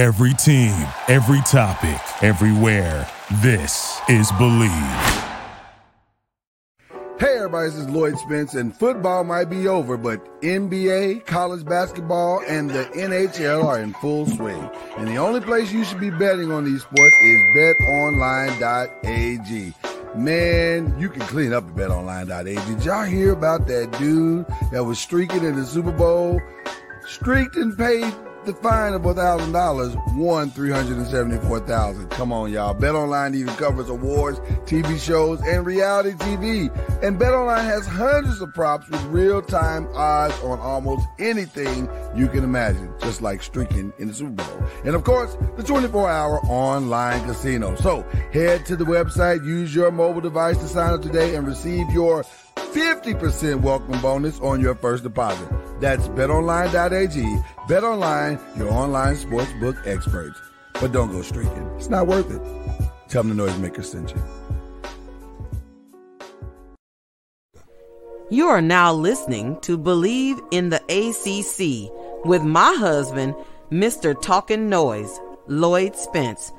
Every team, every topic, everywhere. This is Believe. Hey everybody, this is Lloyd Spence, and football might be over, but NBA, college basketball, and the NHL are in full swing. And the only place you should be betting on these sports is betonline.ag. Man, you can clean up at betonline.ag. Did y'all hear about that dude that was streaking in the Super Bowl? Streaked and paid the fine of thousand dollars won three hundred and seventy-four thousand. Come on, y'all. BetOnline even covers awards, TV shows, and reality TV. And BetOnline has hundreds of props with real-time odds on almost anything you can imagine, just like streaking in the Super Bowl. And of course, the 24-hour online casino. So head to the website, use your mobile device to sign up today, and receive your 50% welcome bonus on your first deposit. That's betonline.ag. BetOnline, your online sportsbook experts. But don't go streaking. It's not worth it. Tell them the noisemaker sent you. You are now listening to Believe in the ACC with my husband, Mr. Talking Noise, Lloyd Spence,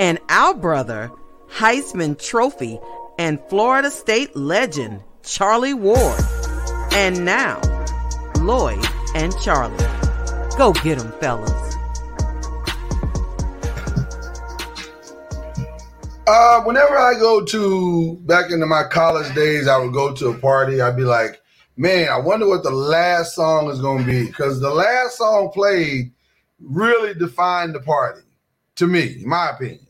and our brother, Heisman Trophy and Florida State legend, Charlie Ward. And now, Lloyd and Charlie. Go get 'em, fellas. Uh, whenever I go to back into my college days, I would go to a party. I'd be like, man, I wonder what the last song is going to be because the last song played really defined the party to me, in my opinion.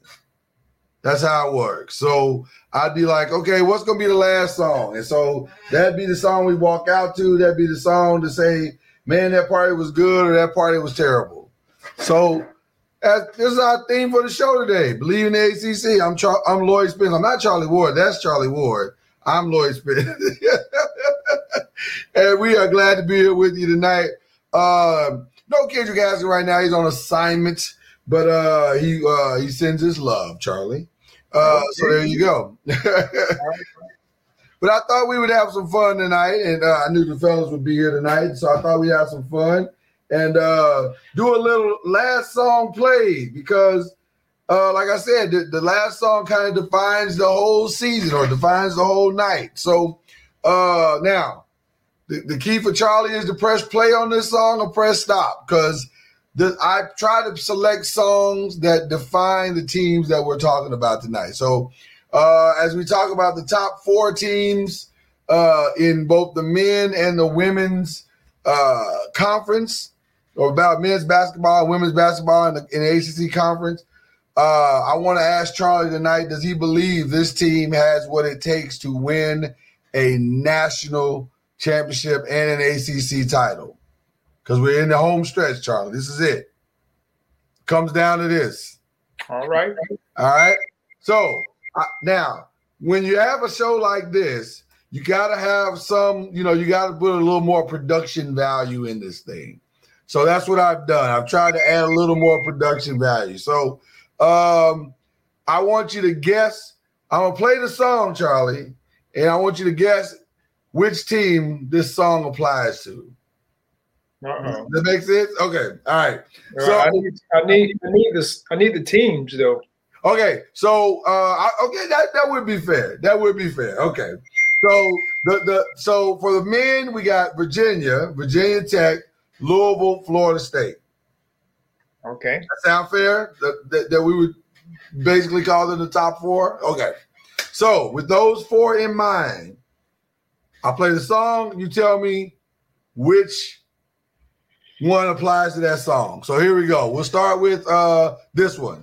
That's how it works. So I'd be like, okay, what's gonna be the last song? And so that'd be the song we walk out to. That'd be the song to say, man, that party was good or that party was terrible. So this is our theme for the show today. Believe in the ACC. I'm Char- I'm Lloyd Spence. I'm not Charlie Ward. That's Charlie Ward. I'm Lloyd Spence. and we are glad to be here with you tonight. Uh, no Kendrick Haskins right now. He's on assignment, but uh, he uh, he sends his love, Charlie. Uh, so there you go. but I thought we would have some fun tonight, and uh, I knew the fellas would be here tonight, so I thought we'd have some fun and uh, do a little last song play because, uh, like I said, the, the last song kind of defines the whole season or defines the whole night. So uh, now, the, the key for Charlie is to press play on this song or press stop because the, I try to select songs that define the teams that we're talking about tonight. So, uh, as we talk about the top four teams uh, in both the men and the women's uh, conference, or about men's basketball and women's basketball in the, in the ACC conference, uh, I want to ask Charlie tonight: Does he believe this team has what it takes to win a national championship and an ACC title? Because we're in the home stretch, Charlie. This is it. Comes down to this. All right. All right. So uh, now, when you have a show like this, you got to have some, you know, you got to put a little more production value in this thing. So that's what I've done. I've tried to add a little more production value. So um, I want you to guess. I'm going to play the song, Charlie, and I want you to guess which team this song applies to. Uh-oh. That makes sense. Okay. All right. So I need, I need, I need this. I need the teams though. Okay. So, uh, okay, that that would be fair. That would be fair. Okay. So the the so for the men we got Virginia, Virginia Tech, Louisville, Florida State. Okay. That sound fair? That, that, that we would basically call them the top four. Okay. So with those four in mind, I'll play the song. You tell me which one applies to that song. So here we go. We'll start with uh this one.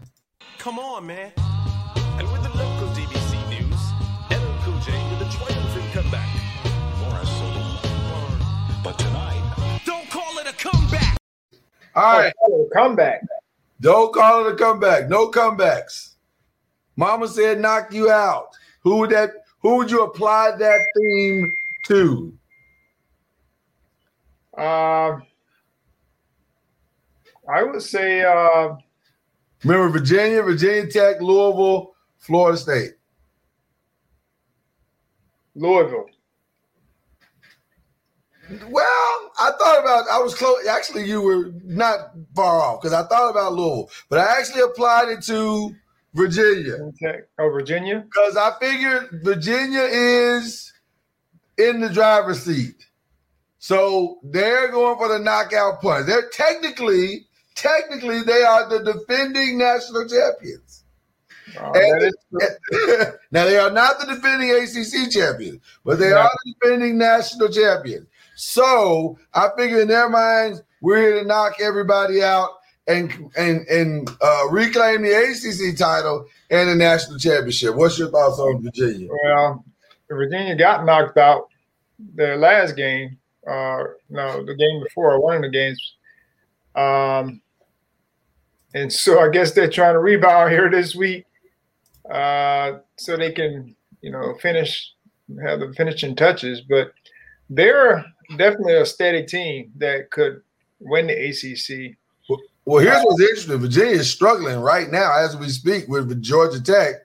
Come on, man. And with the local DBC news, LL Cool J with a triumphant comeback. Morris But tonight, don't call it a comeback. All right. Oh, comeback. Don't call it a comeback. No comebacks. Mama said knock you out. Who would that who would you apply that theme to? Uh I would say. Uh, Remember Virginia, Virginia Tech, Louisville, Florida State. Louisville. Well, I thought about. I was close. Actually, you were not far off because I thought about Louisville, but I actually applied it to Virginia Okay. Oh, Virginia. because I figured Virginia is in the driver's seat, so they're going for the knockout punch. They're technically, technically, they are the defending national champions. Uh, And- now they are not the defending ACC champions, but they Right. are the defending national champions. So I figure in their minds, we're here to knock everybody out and and and uh, reclaim the ACC title and the national championship. What's your thoughts on Virginia? well, Virginia got knocked out their last game. Uh, no, the game before, one of the games. Um, and so I guess they're trying to rebound here this week, uh, so they can, you know, finish have the finishing touches. But they're definitely a steady team that could win the ACC. Well, here's what's interesting: Virginia is struggling right now as we speak with Georgia Tech.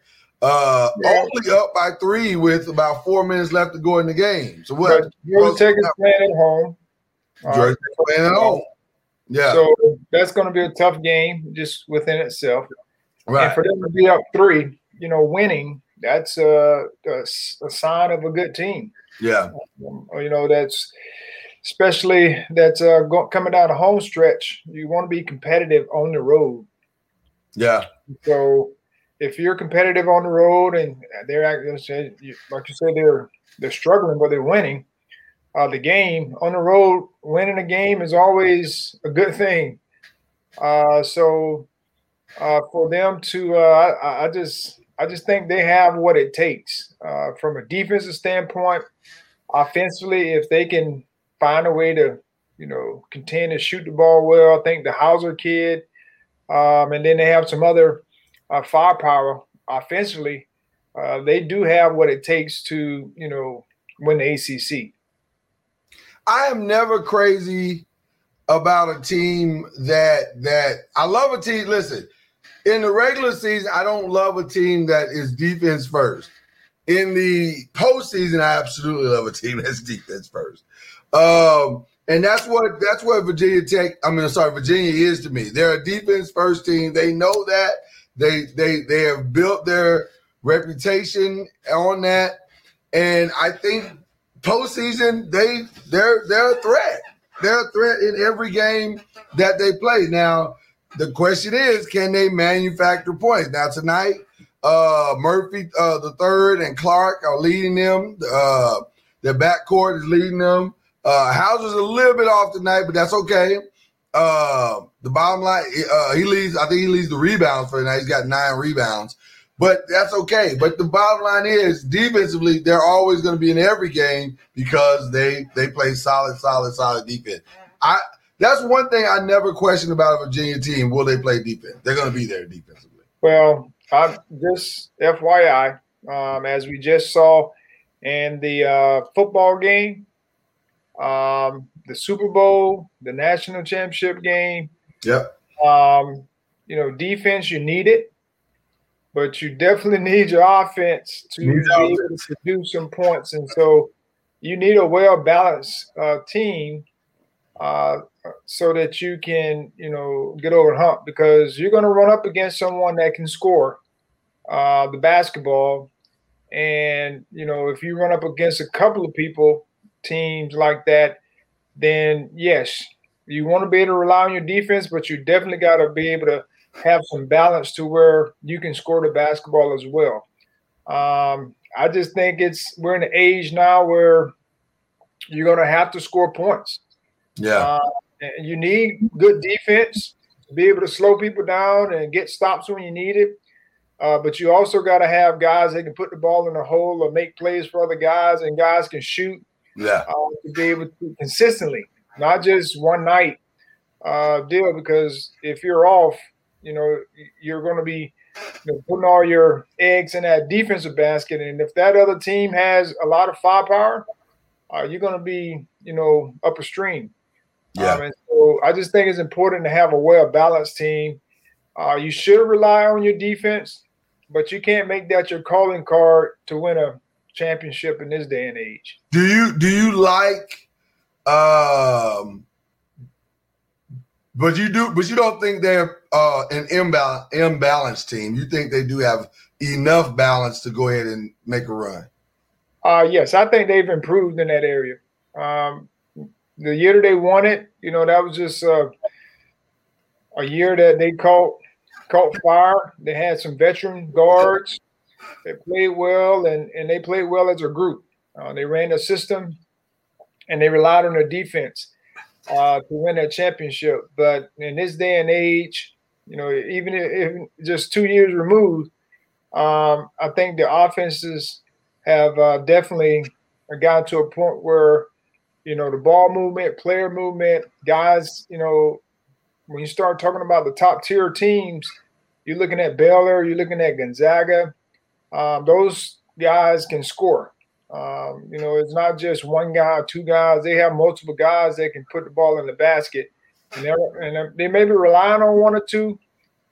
Uh, Yeah. only up by three with about four minutes left to go in the game. So what? Georgia Tech is playing at home. Uh, Georgia Tech playing at home. Yeah, So that's going to be a tough game just within itself. And right. for them to be up three, you know, winning, that's a sign of a good team. Yeah, Um, you know, that's especially that's uh, go, coming down the home stretch. You want to be competitive on the road. yeah. So if you're competitive on the road and they're like you said, they're they're struggling, but they're winning uh, the game on the road. Winning a game is always a good thing. Uh, so uh, for them to, uh, I, I just I just think they have what it takes uh, from a defensive standpoint. Offensively, if they can find a way to, you know, continue to shoot the ball well, I think the Hauser kid, um, and then they have some other uh, firepower offensively. They do have what it takes to, you know, win the ACC. I am never crazy about a team that that I love a team. Listen, in the regular season, I don't love a team that is defense first. In the postseason, I absolutely love a team that's defense first. Um, and that's what that's what Virginia Tech, I mean, sorry, Virginia is to me. They're a defense first team. They know that. They they they have built their reputation on that. And I think postseason, they they're they're a threat. They're a threat in every game that they play. Now, the question is, can they manufacture points? Now tonight, uh, Murphy uh, the third and Clark are leading them. Uh, their backcourt is leading them. Uh, Hauser's a little bit off tonight, but that's okay. Uh, the bottom line, uh, he leads. I think he leads the rebounds for tonight. He's got nine rebounds, but that's okay. But the bottom line is, defensively, they're always going to be in every game because they they play solid, solid, solid defense. I that's one thing I never question about a Virginia team. Will they play defense? They're going to be there defensively. Well, I just FYI, um, as we just saw in the uh, football game, um, the Super Bowl, the national championship game, Yep. um, you know, defense you need it, but you definitely need your offense to be able to do some points, and so you need a well balanced uh, team uh, so that you can, you know, get over the hump because you're going to run up against someone that can score uh, the basketball, and you know, if you run up against a couple of people, teams like that, then yes, you want to be able to rely on your defense, but you definitely got to be able to have some balance to where you can score the basketball as well. Um, I just think it's we're in an age now where you're going to have to score points. Yeah. Uh, and you need good defense to be able to slow people down and get stops when you need it. Uh, but you also got to have guys that can put the ball in the hole or make plays for other guys, and guys can shoot yeah. uh, to be able to consistently, not just one night uh, deal. Because if you're off, you know you're going to be you know, putting all your eggs in that defensive basket, and if that other team has a lot of firepower, uh, you're going to be you know upstream. Yeah. Um, and so I just think it's important to have a well balanced team. Uh, you should rely on your defense, but you can't make that your calling card to win a championship in this day and age. Do you do you like Um, but you do, but you don't think they're uh, an imbal- imbalanced team. You think they do have enough balance to go ahead and make a run. Uh, yes, I think they've improved in that area. Um, the year they won it, you know, that was just uh, a year that they caught caught fire. They had some veteran guards. They played well, and and they played well as a group. Uh, they ran a system, and they relied on their defense uh, to win that championship. But in this day and age, you know, even if, if just two years removed, um, I think the offenses have uh, definitely gotten to a point where, you know, the ball movement, player movement, guys, you know, when you start talking about the top tier teams, you're looking at Baylor, you're looking at Gonzaga. Um, those guys can score. Um, you know, it's not just one guy, two guys. They have multiple guys that can put the ball in the basket, and, and they may be relying on one or two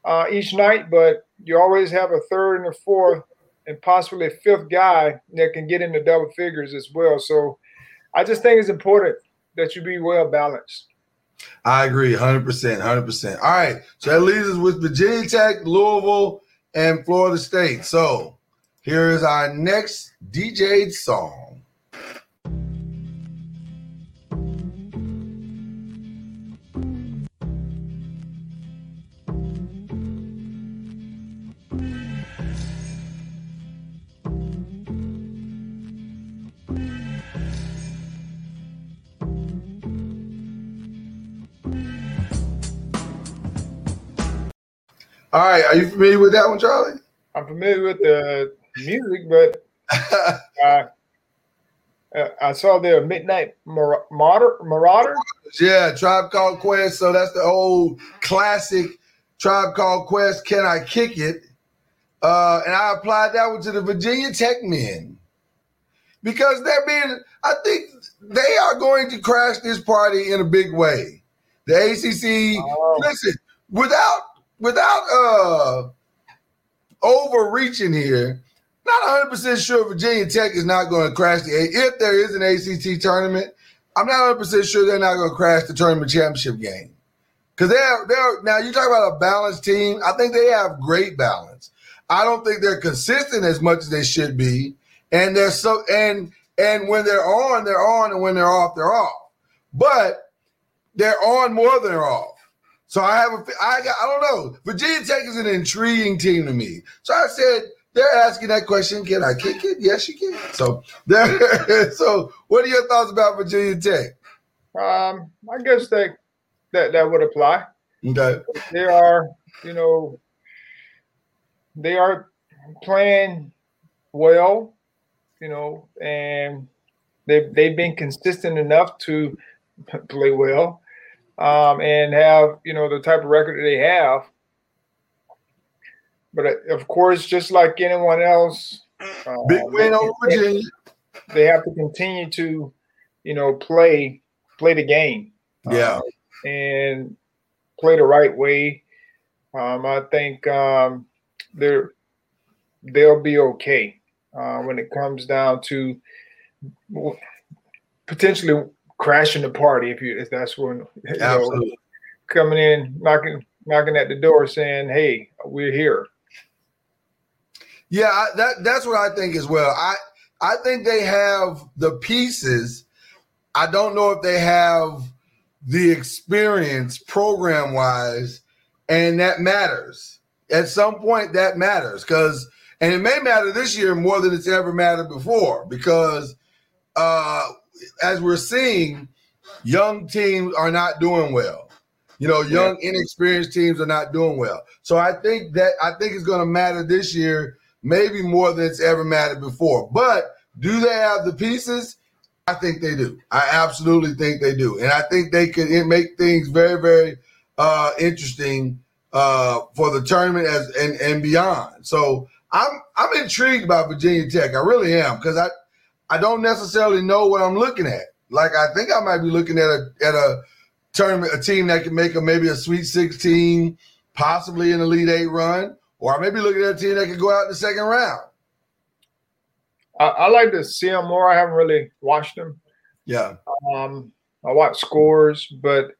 uh, each night, but you always have a third and a fourth, and possibly a fifth guy that can get into double figures as well. So, I just think it's important that you be well balanced. I agree, hundred percent, hundred percent. All right, so that leaves us with Virginia Tech, Louisville, and Florida State. So here is our next DJ'd song. All right, are you familiar with that one, Charlie? I'm familiar with the music, but uh, I saw the Midnight Mar- Marauder. Marauder. Yeah, Tribe Called Quest. So that's the old classic Tribe Called Quest. Can I kick it? Uh, and I applied that one to the Virginia Tech men because they're being. I think they are going to crash this party in a big way. The ACC. Oh. Listen, without without uh overreaching here, not 100% sure Virginia Tech is not going to crash the if there is an ACC tournament. I'm not 100% sure they're not going to crash the tournament championship game. Cuz they're they're now you talk about a balanced team. I think they have great balance. I don't think they're consistent as much as they should be. And they're so and and when they're on, they're on and when they're off, they're off. But they're on more than they're off. So I have a, I got, I don't know. Virginia Tech is an intriguing team to me. So I said they're asking that question. Can I kick it? Yes, you can. So. So what are your thoughts about Virginia Tech? Um, I guess that that that would apply. Okay. They are, you know, they are playing well, you know, and they've they've been consistent enough to play well um, and have you know the type of record that they have. But uh, of course, just like anyone else, uh, Big win over Virginia. they have to continue to, you know, play play the game Yeah. and play the right way. Um, I think um, they're they'll be okay uh, when it comes down to potentially crashing the party if you if that's when know, coming in knocking knocking at the door saying hey we're here Yeah, I, that that's what I think as well. I I think they have the pieces. I don't know if they have the experience program wise, and that matters. At some point, that matters because, and it may matter this year more than it's ever mattered before because, uh, as we're seeing, young teams are not doing well. You know, young inexperienced teams are not doing well. So I think that I think it's going to matter this year maybe more than it's ever mattered before. But do they have the pieces? I think they do. I absolutely think they do, and I think they could make things very, very uh, interesting uh, for the tournament as and, and beyond. So I'm I'm intrigued by Virginia Tech. I really am because I I don't necessarily know what I'm looking at. Like I think I might be looking at a at a tournament, a team that can make a maybe a Sweet 16, possibly an Elite Eight run, or I may be looking at a team that could go out in the second round. I, I like to see them more I haven't really watched them Yeah, um, I watch scores, but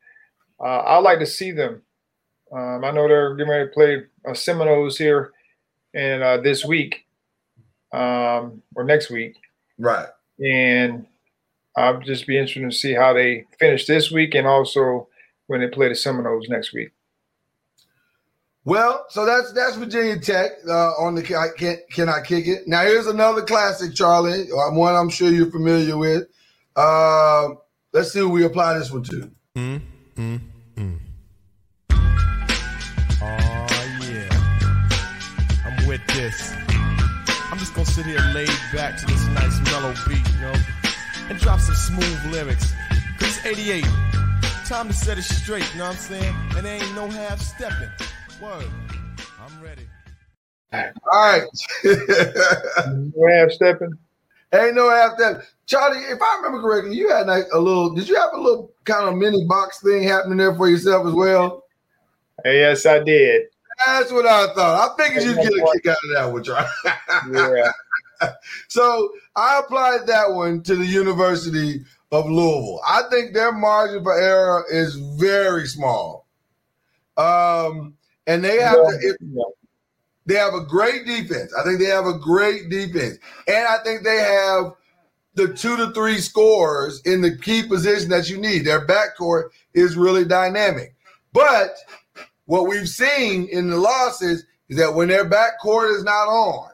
uh, I like to see them. Um, I know they're getting ready to play uh, Seminoles here and uh, this week um, or next week, Right. and I'll just be interested to see how they finish this week and also when they play the Seminoles next week. Well, so that's that's Virginia Tech uh, on the I can't can I kick it? Now here's another classic, Charlie. uh, One I'm sure you're familiar with. Uh, let's see who we apply this one to. Oh yeah, I'm with this. I'm just gonna sit here laid back to this nice mellow beat, you know, and drop some smooth lyrics. Cause it's 88. Time to set it straight, you know what I'm saying? And there ain't no half stepping. Word. I'm ready. All right. You have stepping. Ain't no half that. Charlie, if I remember correctly, you had like a little, did you have a little kind of mini box thing happening there for yourself as well? Yes, I did. That's what I thought. I figured you'd get a kick out of that one, Charlie. Yeah. so I applied that one to the University of Louisville. I think their margin for error is very small. Um, and they have to, if, they have a great defense. I think they have a great defense. And I think they have the two to three scores in the key position that you need. Their backcourt is really dynamic. But what we've seen in the losses is that when their backcourt is not on,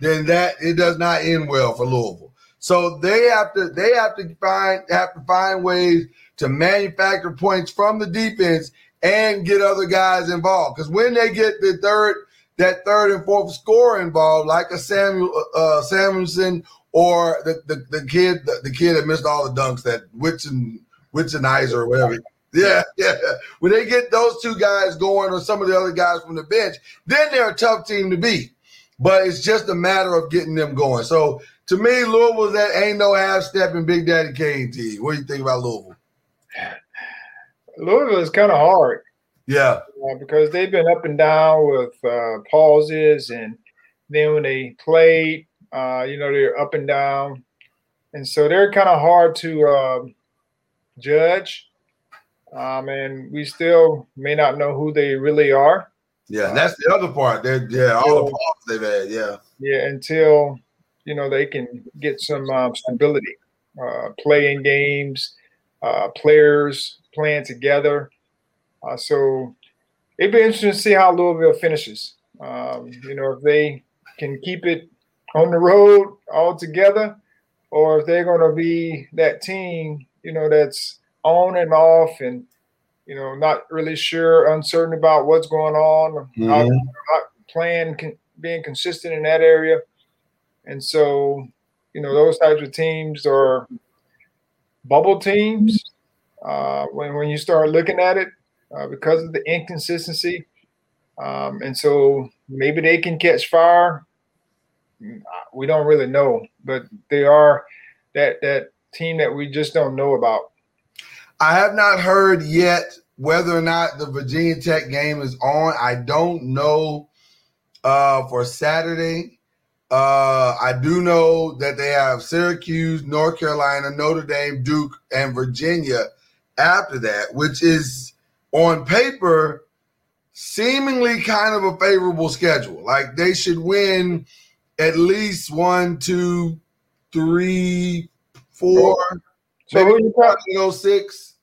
then that it does not end well for Louisville. So they have to they have to find have to find ways to manufacture points from the defense and get other guys involved. Because when they get the third that third and fourth score involved, like a Samuel uh, Samuelson or the, the, the kid the, the kid that missed all the dunks that Whitson Whitsonizer or whatever. Yeah, yeah. When they get those two guys going or some of the other guys from the bench, then they're a tough team to beat. But it's just a matter of getting them going. So to me, Louisville that ain't no half step in Big Daddy Kane. What do you think about Louisville? Louisville is kind of hard. Yeah, uh, because they've been up and down with uh, pauses, and then when they played, uh, you know, they're up and down, and so they're kind of hard to uh, judge. Um, and we still may not know who they really are. yeah. And that's the other part. They're, yeah, all the problems they've had. Yeah. Yeah, until you know they can get some um, stability, uh, playing games, uh, players playing together. Uh, so it'd be interesting to see how Louisville finishes. Um, you know, if they can keep it on the road all together, or if they're going to be that team, you know, that's on and off, and you know, not really sure, uncertain about what's going on, how, Mhm. how playing, con- being consistent in that area. And so, you know, those types of teams are bubble teams. Uh, when when you start looking at it, uh, because of the inconsistency, um, and so maybe they can catch fire. Mm, We don't really know, but they are that that team that we just don't know about. I have not heard yet whether or not the Virginia Tech game is on. I don't know uh, for Saturday. Uh, I do know that they have Syracuse, North Carolina, Notre Dame, Duke, and Virginia after that, which is on paper seemingly kind of a favorable schedule. Like they should win at least one, two, three, four, So who you got? of six.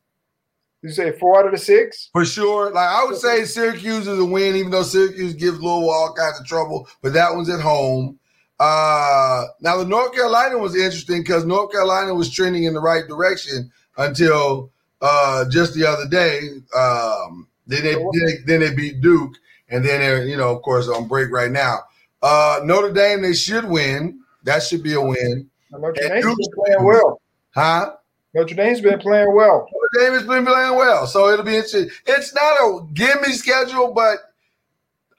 You say four out of the six? For sure. Like I would say Syracuse is a win, even though Syracuse gives Louisville all kinds of trouble, but that one's at home. Uh now the North Carolina was interesting because North Carolina was trending in the right direction until uh just the other day. Um then they, then they then they beat Duke, and then they're, you know, of course, on break right now. Uh Notre Dame, they should win. That should be a win. Notre And Dame's Duke's been playing well. Huh? Notre Dame's been playing well. Notre Dame has been playing well, so it'll be interesting. It's not a gimme schedule, but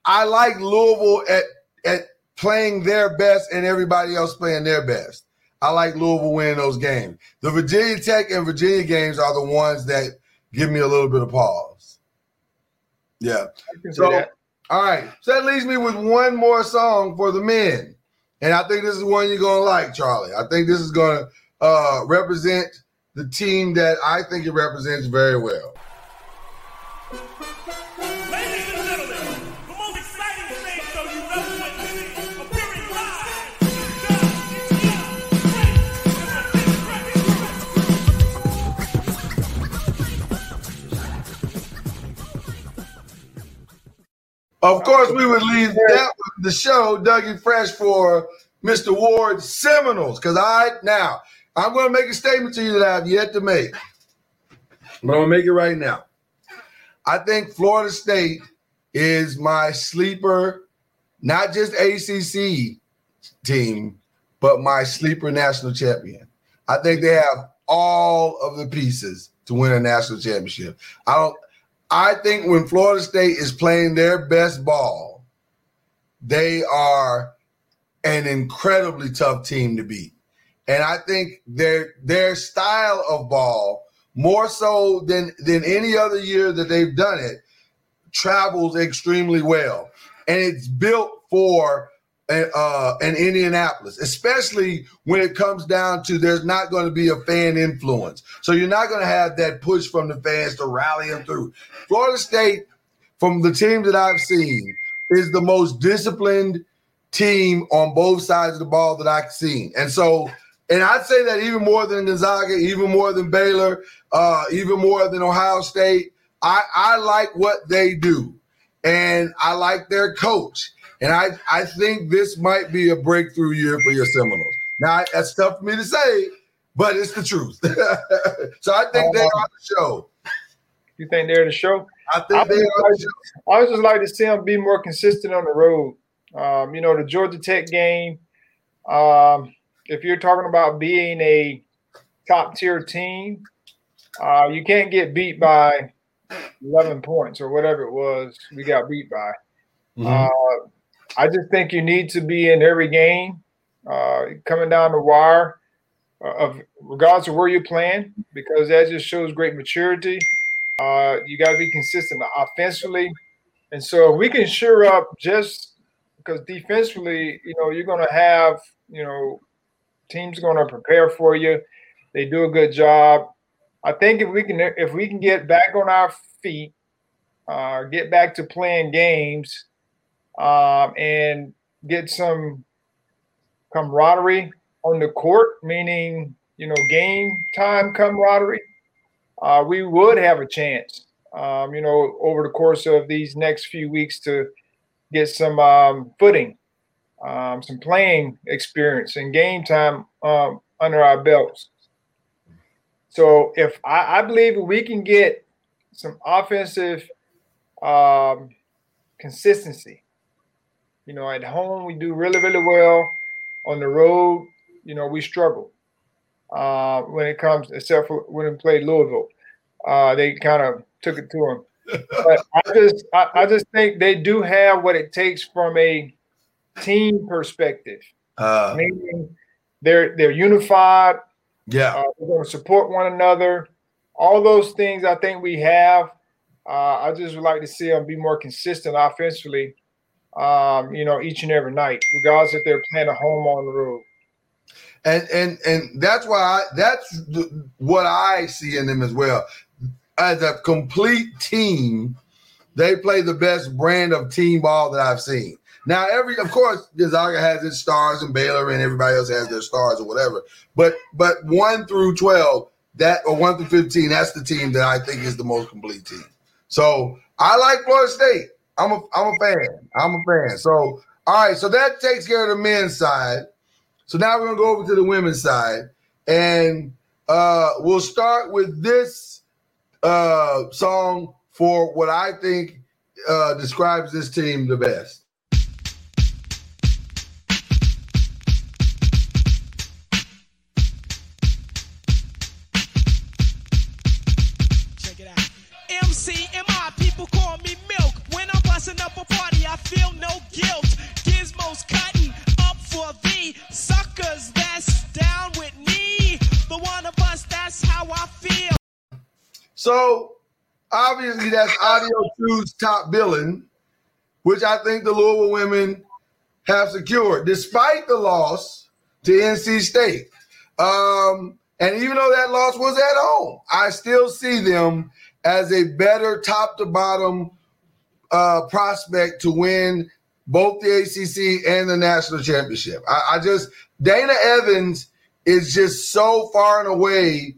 I like Louisville at at playing their best and everybody else playing their best. I like Louisville winning those games. The Virginia Tech and Virginia games are the ones that give me a little bit of pause. Yeah. I can see So, all right. So that leaves me with one more song for the men. And I think this is one you're going to like, Charlie. I think this is going to uh, represent the team that I think it represents very well. Of course, we would leave that the show, Dougie Fresh, for Mr. Ward Seminoles. Because I now I'm going to make a statement to you that I've yet to make, but I'm going to make it right now. I think Florida State is my sleeper, not just ACC team, but my sleeper national champion. I think they have all of the pieces to win a national championship. I don't. I think when Florida State is playing their best ball, they are an incredibly tough team to beat. And I think their their style of ball, more so than than any other year that they've done it, travels extremely well. And it's built for uh, an Indianapolis, especially when it comes down to there's not going to be a fan influence. So you're not going to have that push from the fans to rally them through. Florida State, from the teams that I've seen, is the most disciplined team on both sides of the ball that I've seen. And so, and I'd say that even more than Gonzaga, even more than Baylor, uh, even more than Ohio State. I, I like what they do, and I like their coach. And I, I think this might be a breakthrough year for your Seminoles. Now, that's tough for me to say, but it's the truth. so I think they are the show. You think they're the show? I think I they are like- the show. I would just like to see them be more consistent on the road. Um, you know, the Georgia Tech game. Um, if you're talking about being a top tier team, uh, you can't get beat by 11 points or whatever it was we got beat by. Uh, I just think you need to be in every game, uh, coming down the wire, uh, of regardless of where you're playing, because that just shows great maturity. Uh, you got to be consistent offensively, and so we can sure up just because defensively, you know, you're going to have, you know, teams going to prepare for you. They do a good job. I think if we can if we can get back on our feet, uh, get back to playing games, um, and get some camaraderie on the court, meaning you know game time camaraderie, uh, we would have a chance. Um, you know, over the course of these next few weeks to get some um, footing, um, some playing experience, and game time um, under our belts. So if I, I believe we can get some offensive um, consistency, you know, at home we do really, really well. On the road, you know, we struggle uh, when it comes, except for when we played Louisville. Uh, they kind of took it to them. But I just, I, I just think they do have what it takes from a team perspective, Uh, meaning they're they're unified. yeah. Uh, we're going to support one another. All those things I think we have. Uh, I just would like to see them be more consistent offensively. Um, you know, each and every night, regardless if they're playing at home on the road. and and and that's why I, that's the, what I see in them as well. As a complete team, they play the best brand of team ball that I've seen. Now, every of course, Gonzaga has its stars, and Baylor and everybody else has their stars or whatever. But but one through twelve, that or one through fifteen, that's the team that I think is the most complete team. So I like Florida State. I'm a I'm a fan. I'm a fan. So all right, so that takes care of the men's side. So now we're gonna go over to the women's side, and uh, we'll start with this uh, song for what I think uh, describes this team the best. So obviously that's Audio 2's top billing, which I think the Louisville women have secured, despite the loss to NC State. Um, And even though that loss was at home, I still see them as a better top to bottom uh, prospect to win both the ACC and the national championship. I, I just Dana Evans is just so far and away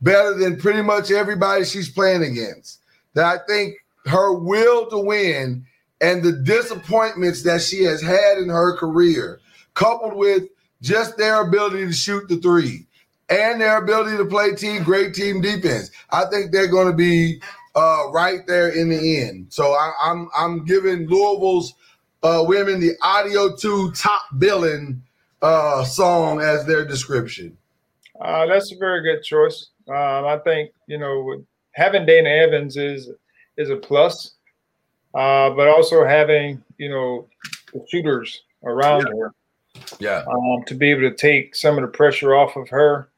better than pretty much everybody she's playing against. That I think her will to win and the disappointments that she has had in her career, coupled with just their ability to shoot the three and their ability to play team great team defense, I think they're going to be uh, right there in the end. So I, I'm I'm giving Louisville's uh, women the audio two top billing uh, song as their description. Uh, that's a very good choice. Um, I think you know having Dana Evans is is a plus, uh, but also having you know the shooters around her Yeah. um, to be able to take some of the pressure off of her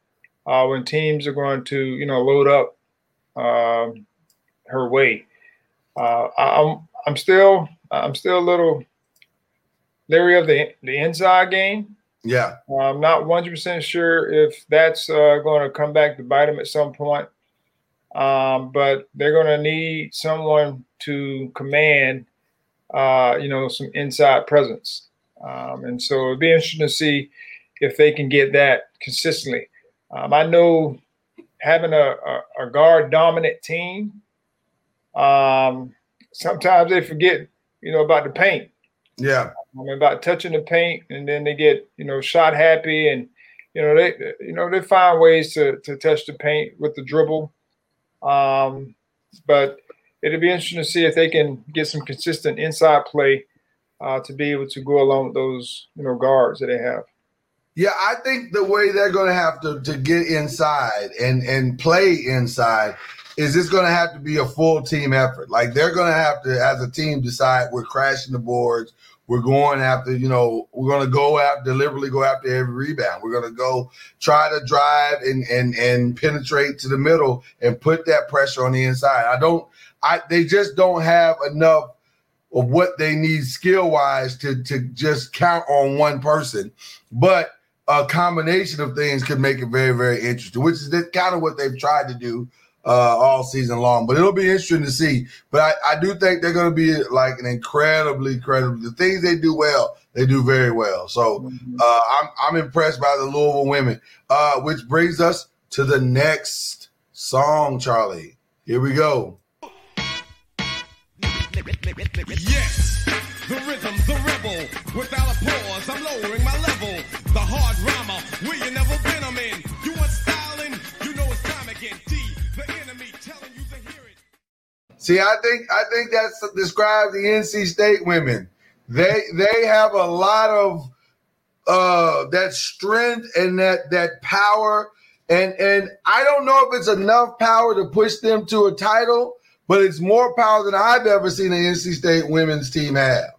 uh, when teams are going to you know load up um, her way. Uh, I'm I'm still I'm still a little leery of the the inside game. Yeah. I'm not 100% sure if that's uh, going to come back to bite them at some point. Um, but they're going to need someone to command, uh, you know, some inside presence. Um, and so it'd be interesting to see if they can get that consistently. Um, I know having a, a, a guard dominant team, um, sometimes they forget, you know, about the paint. Yeah. Mean, about touching the paint, and then they get you know shot happy, and you know they you know they find ways to to touch the paint with the dribble. Um, but it'll be interesting to see if they can get some consistent inside play uh, to be able to go along with those you know guards that they have. Yeah, I think the way they're going to have to to get inside and and play inside is it's going to have to be a full team effort. Like they're going to have to, as a team, decide we're crashing the boards. We're going after, you know, we're going to go out deliberately go after every rebound. We're going to go try to drive and and and penetrate to the middle and put that pressure on the inside. I don't. I they just don't have enough of what they need skill wise to to just count on one person, but a combination of things could make it very very interesting, which is kind of what they've tried to do uh, all season long. But it'll be interesting to see. But I, I do think they're going to be like an incredibly, incredibly the things they do well, they do very well. So uh, I'm I'm impressed by the Louisville women. Uh, which brings us to the next song, Charlie. Here we go. Yes, the rhythm, the rebel. Without a pause, I'm lowering my level. The hard rhymer, where you never been, I'm in. See, I think I think that's describes the NC State women. They they have a lot of uh that strength and that that power and and I don't know if it's enough power to push them to a title, but it's more power than I've ever seen an NC State women's team have.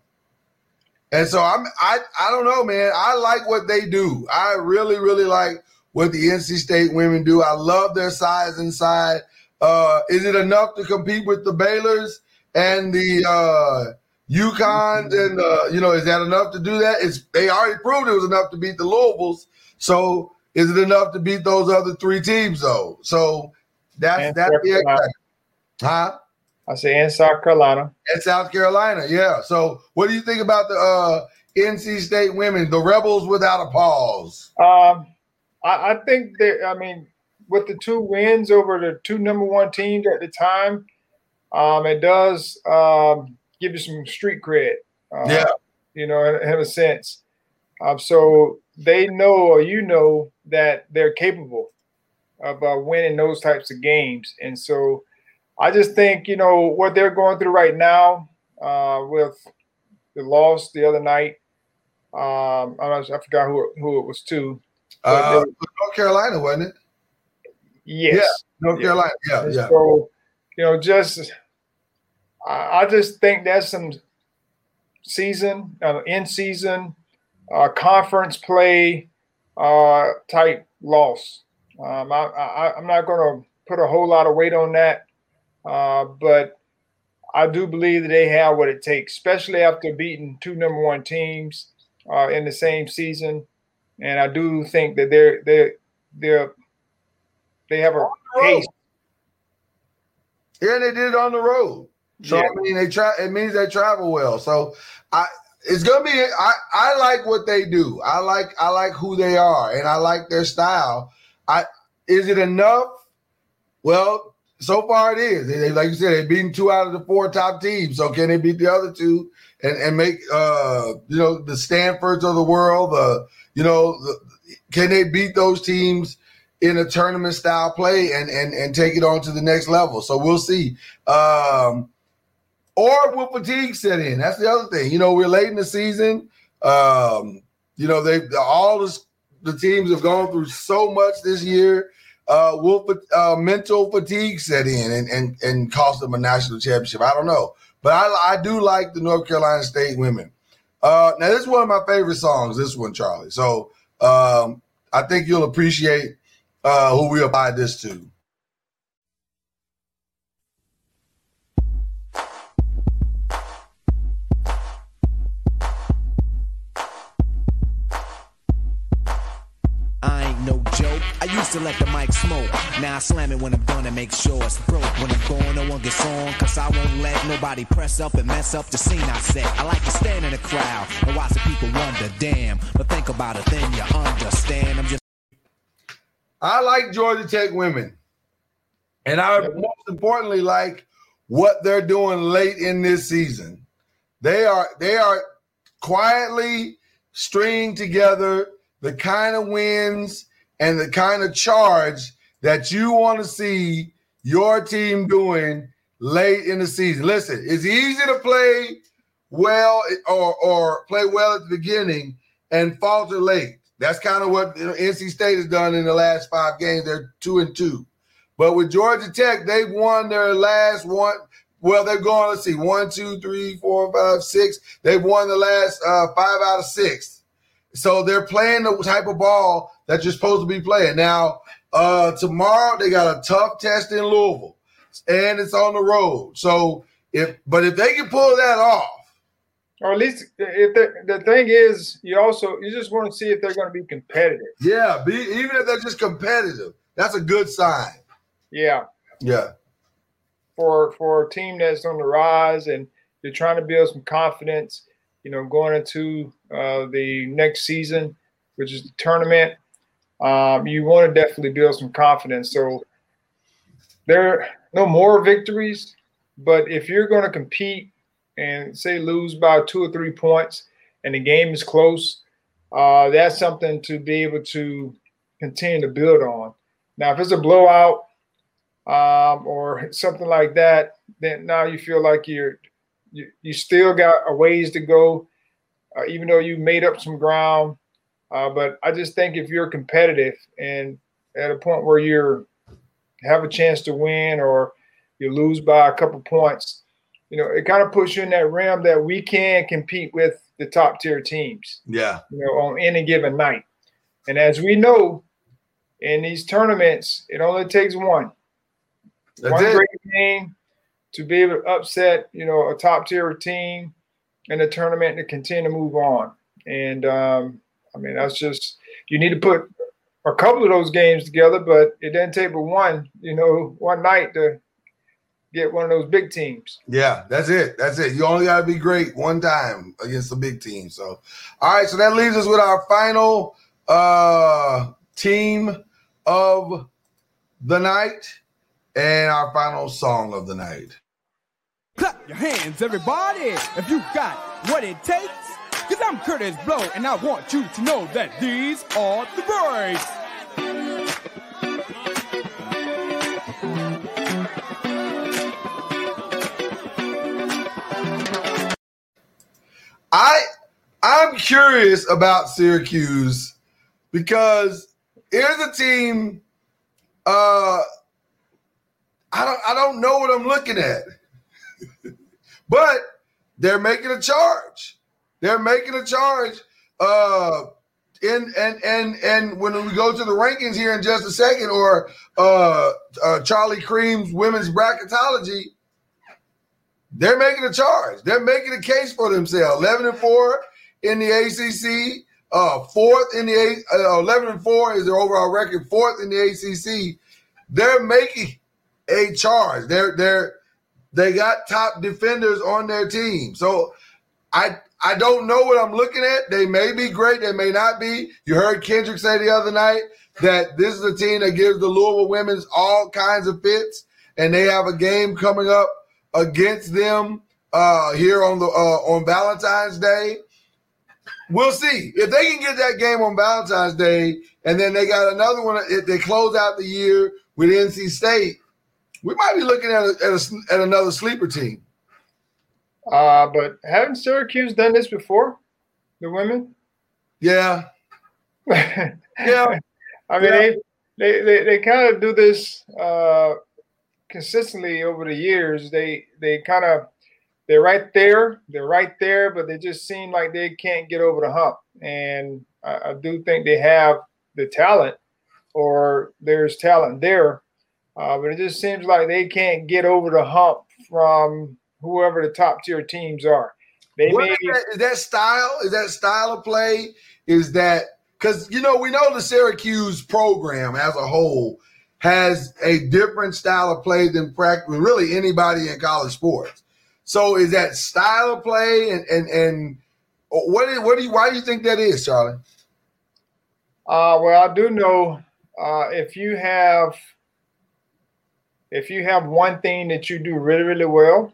And so I'm I I don't know, man. I like what they do. I really really like what the NC State women do. I love their size inside. Uh, is it enough to compete with the Baylors and the uh, UConns? And uh, you know, is that enough to do that? It's they already proved it was enough to beat the Louisvilles. So is it enough to beat those other three teams though? So that's And that's the Carolina. Huh? I say in South Carolina. In South Carolina, yeah. So what do you think about the uh, NC State women, the Rebels without a pause? Um, I, I think that I mean, with the two wins over the two number one teams at the time, um, it does um, give you some street cred. Uh, Yeah. you know, in, a sense. Um, so they know, or you know, that they're capable of uh, winning those types of games, and so I just think you know what they're going through right now uh, with the loss the other night. Um, I, don't- I forgot who who it was to. Uh, North Carolina, wasn't it? Yes. North Yeah. Carolina, yeah, And yeah. So, you know, just I, I just think that's some season, uh, in season, uh, conference play uh, type loss. Um, I, I, I'm not going to put a whole lot of weight on that, uh, but I do believe that they have what it takes, especially after beating two number one teams uh, in the same season. And I do think that they're they're they're they have a road. pace. Yeah, and they did it on the road. So Yeah. I mean, they try. It means they travel well. So I, it's gonna be. I I like what they do. I like I like who they are, and I like their style. I is it enough? Well, so far it is. They, they- like you said, they've beaten two out of the four top teams. So can they beat the other two and and make uh you know the Stanfords of the world? The you know the, can they beat those teams? In a tournament style play and and and take it on to the next level. So we'll see. Um, or will fatigue set in? That's the other thing. You know, we're late in the season. Um, you know, they all this, the teams have gone through so much this year. Uh, will uh, mental fatigue set in and, and and cost them a national championship? I don't know, but I, I do like the North Carolina State women. Uh, now this is one of my favorite songs. This one, Charlie. So um, I think you'll appreciate uh, who we apply this to. I ain't no joke. I used to let the mic smoke. Now I slam it when I'm done and make sure it's broke. When I'm gone, no one gets on. Cause I won't let nobody press up and mess up the scene I set. I like to stand in the crowd and watch the people wonder, damn. But think about it, then you understand. I'm just I like Georgia Tech women. And I most importantly like what they're doing late in this season. They are they are quietly stringing together the kind of wins and the kind of charge that you want to see your team doing late in the season. Listen, it's easy to play well or or play well at the beginning and falter late. That's kind of what you know, NC State has done in the last five games. They're two and two. But with Georgia Tech, they've won their last one. Well, they're going, let's see, one, two, three, four, five, six. They've won the last uh, five out of six. So they're playing the type of ball that you're supposed to be playing. Now, uh, tomorrow they got a tough test in Louisville, and it's on the road. So if, but if they can pull that off, Or at least if the the thing is, you also you just want to see if they're going to be competitive. yeah, be, even if they're just competitive, that's a good sign. Yeah, Yeah. for for a team that's on the rise and you're trying to build some confidence, you know, going into uh, the next season, which is the tournament. Um, you want to definitely build some confidence. So there are no more victories, but if you're going to compete and say lose by two or three points and the game is close, uh, that's something to be able to continue to build on. Now, if it's a blowout um, or something like that, then now you feel like you're you, you still got a ways to go, uh, even though you made up some ground. Uh, but I just think if you're competitive and at a point where you're have a chance to win or you lose by a couple points, you know, it kind of puts you in that realm that we can compete with the top tier teams Yeah. you know, on any given night. And as we know, in these tournaments, it only takes one. That's one it. great game to be able to upset, you know, a top tier team in the tournament to continue to move on. And um, I mean, that's just you need to put a couple of those games together, but it doesn't take but one, you know, one night to get one of those big teams. Yeah, that's it. That's it. You only got to be great one time against the big team. So, all right. So that leaves us with our final uh team of the night and our final song of the night. Clap your hands, everybody, if you got what it takes. Cause I'm Kurtis Blow, and I want you to know that these are the breaks. I I'm curious about Syracuse because here's a team. Uh, I don't I don't know what I'm looking at, but they're making a charge. They're making a charge. Uh, and and and and when we go to the rankings here in just a second, or uh, uh Charlie Creme's women's bracketology, they're making a charge. They're making a case for themselves. Eleven and four in the ACC. Uh, fourth in the uh, eleven and four is their overall record. Fourth in the ACC. they're making a charge. They're they're they got top defenders on their team. So I I don't know what I'm looking at. They may be great, they may not be. You heard Kendrick say the other night that this is a team that gives the Louisville women's all kinds of fits, and they have a game coming up against them uh, here on the uh, on Valentine's Day. We'll see if they can get that game on Valentine's Day, and then they got another one. If they close out the year with NC State, we might be looking at a, at, a, at another sleeper team. Uh, but haven't Syracuse done this before? The women? Yeah, yeah. I mean, Yeah. they, they, they, they kind of do this uh, consistently over the years. They they kind of they're right there, they're right there, but they just seem like they can't get over the hump. And I, I do think they have the talent, or there's talent there, uh, but it just seems like they can't get over the hump from whoever the top tier teams are. They What may is, that, is that style? Is that style of play? Is that because you know we know the Syracuse program as a whole has a different style of play than practically really anybody in college sports. So is that style of play and and and what is what do you why do you think that is, Charlie? Uh, well, I do know uh, if you have if you have one thing that you do really really well,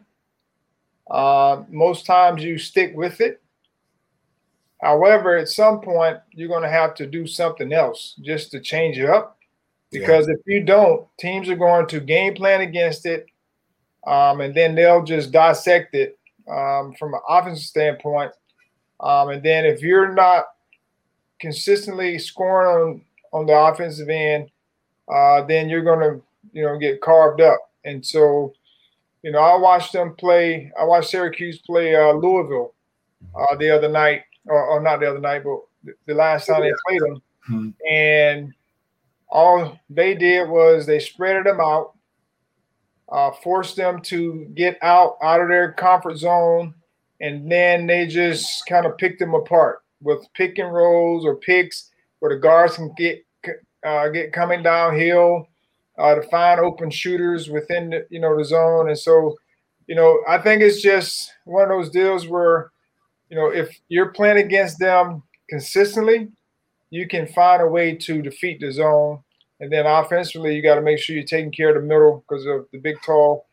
uh, most times you stick with it. However, at some point you're going to have to do something else just to change it up, because if you don't, teams are going to game plan against it, um, and then they'll just dissect it um, from an offensive standpoint. Um, and then if you're not consistently scoring on on the offensive end, uh, then you're gonna you know get carved up. And so, you know, I watched them play. I watched Syracuse play uh, Louisville uh, the other night, or, or not the other night, but the- last time they played them, Mhm. and all they did was they spreaded them out, uh, forced them to get out out of their comfort zone, and then they just kind of picked them apart with pick and rolls or picks where the guards can get uh, get coming downhill uh, to find open shooters within the you know the zone, and so you know I think it's just one of those deals where you know if you're playing against them consistently, you can find a way to defeat the zone, and then offensively you got to make sure you're taking care of the middle because of the big tall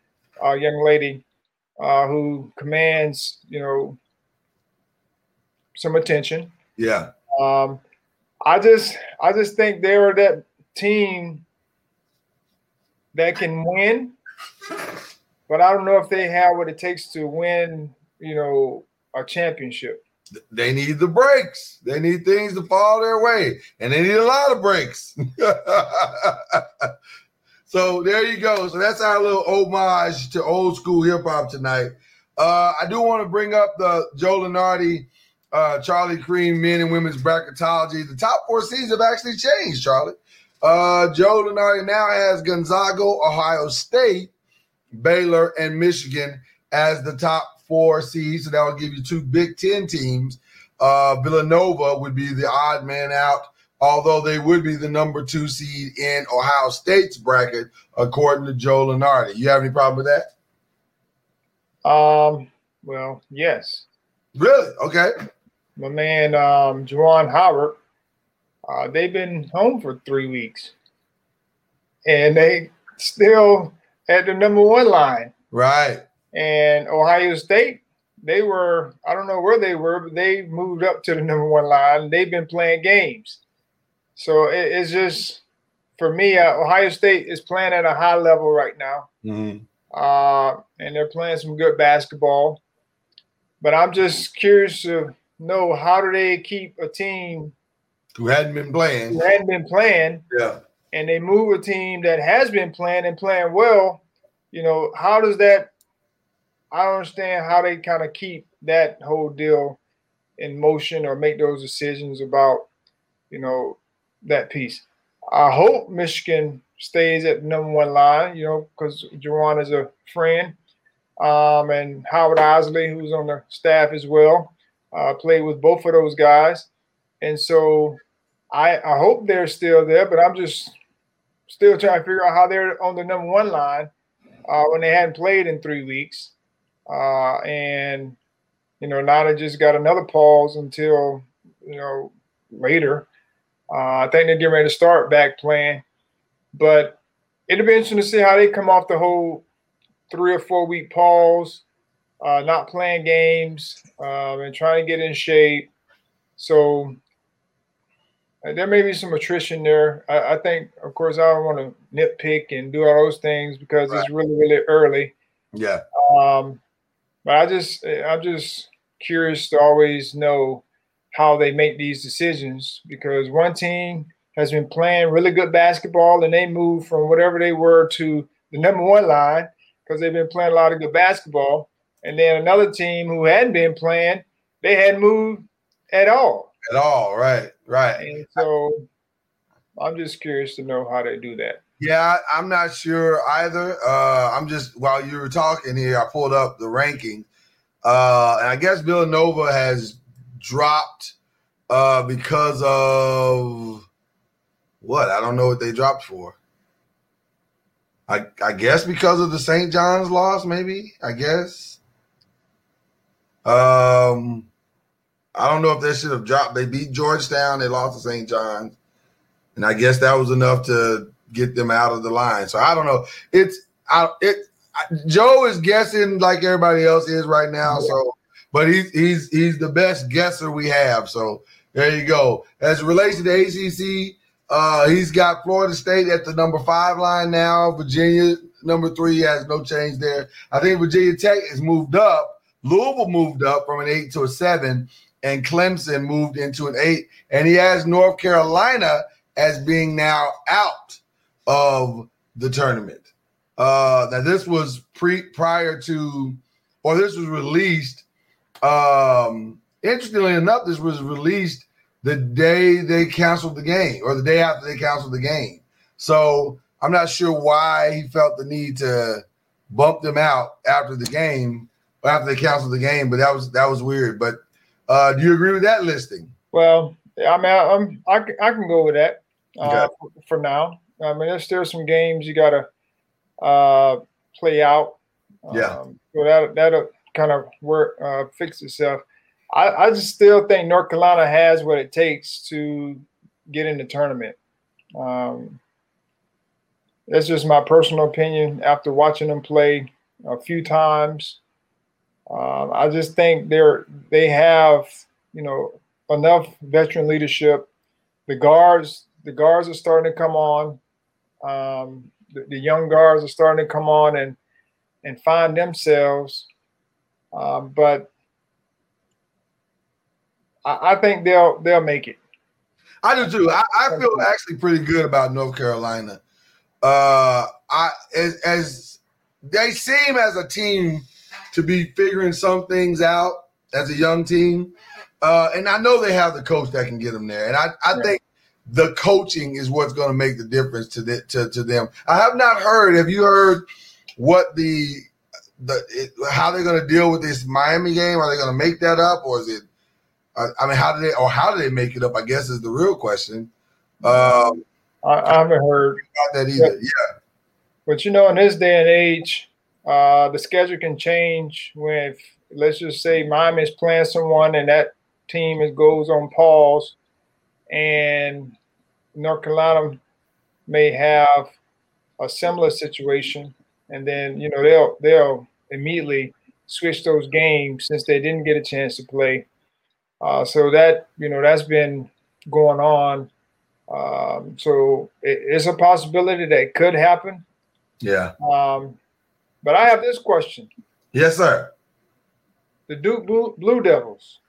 uh, young lady uh, who commands you know some attention. Yeah. Um, I just I just think they're that team that can win, but I don't know if they have what it takes to win, you know, a championship. They need the breaks. They need things to fall their way, and they need a lot of breaks. so there you go. So that's our little homage to old school hip hop tonight. Uh, I do want to bring up the Joe Lunardi, uh, Charlie Creme men and women's bracketology. The top four seeds have actually changed, Charlie. Uh, Joe Lunardi now has Gonzaga, Ohio State, Baylor, and Michigan as the top four seeds. So that will give you two Big Ten teams. Uh, Villanova would be the odd man out, although they would be the number two seed in Ohio State's bracket, according to Joe Lunardi. You have any problem with that? Um, well, yes, Really? Okay. my man um, Juwan Howard. Uh, they've been home for three weeks, and they still at the number one line. Right. And Ohio State, they were, I don't know where they were, but they moved up to the number one line. They've been playing games. So it, it's just, for me, uh, Ohio State is playing at a high level right now. Mhm. Uh, and they're playing some good basketball. But I'm just curious to know how do they keep a team Who hadn't been playing? who hadn't been playing Yeah. and they move a team that has been playing and playing well, you know, how does that? I don't understand how they kind of keep that whole deal in motion or make those decisions about, you know, that piece. I hope Michigan stays at number one line, you know, because Juwan is a friend. Um, and Howard Eisley, who's on the staff as well, uh, played with both of those guys. And so I, I hope they're still there, but I'm just still trying to figure out how they're on the number one line uh, when they hadn't played in three weeks. Uh, and, you know, now they just got another pause until, you know, later. Uh, I think they're getting ready to start back playing. But it'll be interesting to see how they come off the whole three or four week pause, uh, not playing games um, and trying to get in shape. So uh, there may be some attrition there. I, I think, of course, I don't want to nitpick and do all those things because it's really, really early. Yeah. Um, but I just, I'm just curious to always know how they make these decisions because one team has been playing really good basketball and they moved from whatever they were to the number one line because they've been playing a lot of good basketball. And then another team who hadn't been playing, they hadn't moved at all. At all, right, right. And so I'm just curious to know how they do that. Yeah, I'm not sure either. Uh, I'm just while you were talking here, I pulled up the ranking, uh, and I guess Villanova has dropped uh, because of what? I don't know what they dropped for. I I guess because of the St. John's loss, maybe. I guess. Um, I don't know if they should have dropped. They beat Georgetown. They lost to St. John's, and I guess that was enough to get them out of the line. So I don't know. It's I it. I, Joe is guessing like everybody else is right now. So, but he's he's he's the best guesser we have. So there you go. As it relates to the ACC, uh, he's got Florida State at the number five line now. Virginia number three has no change there. I think Virginia Tech has moved up. Louisville moved up from an eight to a seven, and Clemson moved into an eight. And he has North Carolina as being now out of the tournament. Uh, now this was pre prior to, or this was released. Um, interestingly enough, this was released the day they canceled the game, or the day after they canceled the game. So I'm not sure why he felt the need to bump them out after the game, after they canceled the game. But that was that was weird. But uh, do you agree with that listing? Well, I mean, I'm, I, can- I can go with that uh, for, for now. I mean, there's still some games you got to uh, play out. Yeah. Um, so that that'll kind of work uh, fix itself. I, I just still think North Carolina has what it takes to get in the tournament. Um, that's just my personal opinion after watching them play a few times. Um, I just think they're they have you know enough veteran leadership. The guards the guards are starting to come on. Um, the, the young guards are starting to come on and and find themselves. Um, but I, I think they'll they'll make it. I do too. I, I feel actually pretty good about North Carolina. Uh, I as, as they seem as a team to be figuring some things out as a young team, uh, and I know they have the coach that can get them there. And I, I think the coaching is what's going to make the difference to, the, to to them. I have not heard. Have you heard what the the it, how they're going to deal with this Miami game? Are they going to make that up, or is it? I, I mean, how do they or how do they make it up? I guess is the real question. Um, I, I haven't heard about that either. Yeah, But you know, in this day and age, uh, the schedule can change when, if, let's just say, Miami is playing someone and that team is, goes on pause, and North Carolina may have a similar situation, and then you know they'll they'll immediately switch those games since they didn't get a chance to play. Uh, so that you know that's been going on. Um, so it, it's a possibility that it could happen. yeah, Um, but I have this question: yes, sir. the Duke Blue, Blue Devils.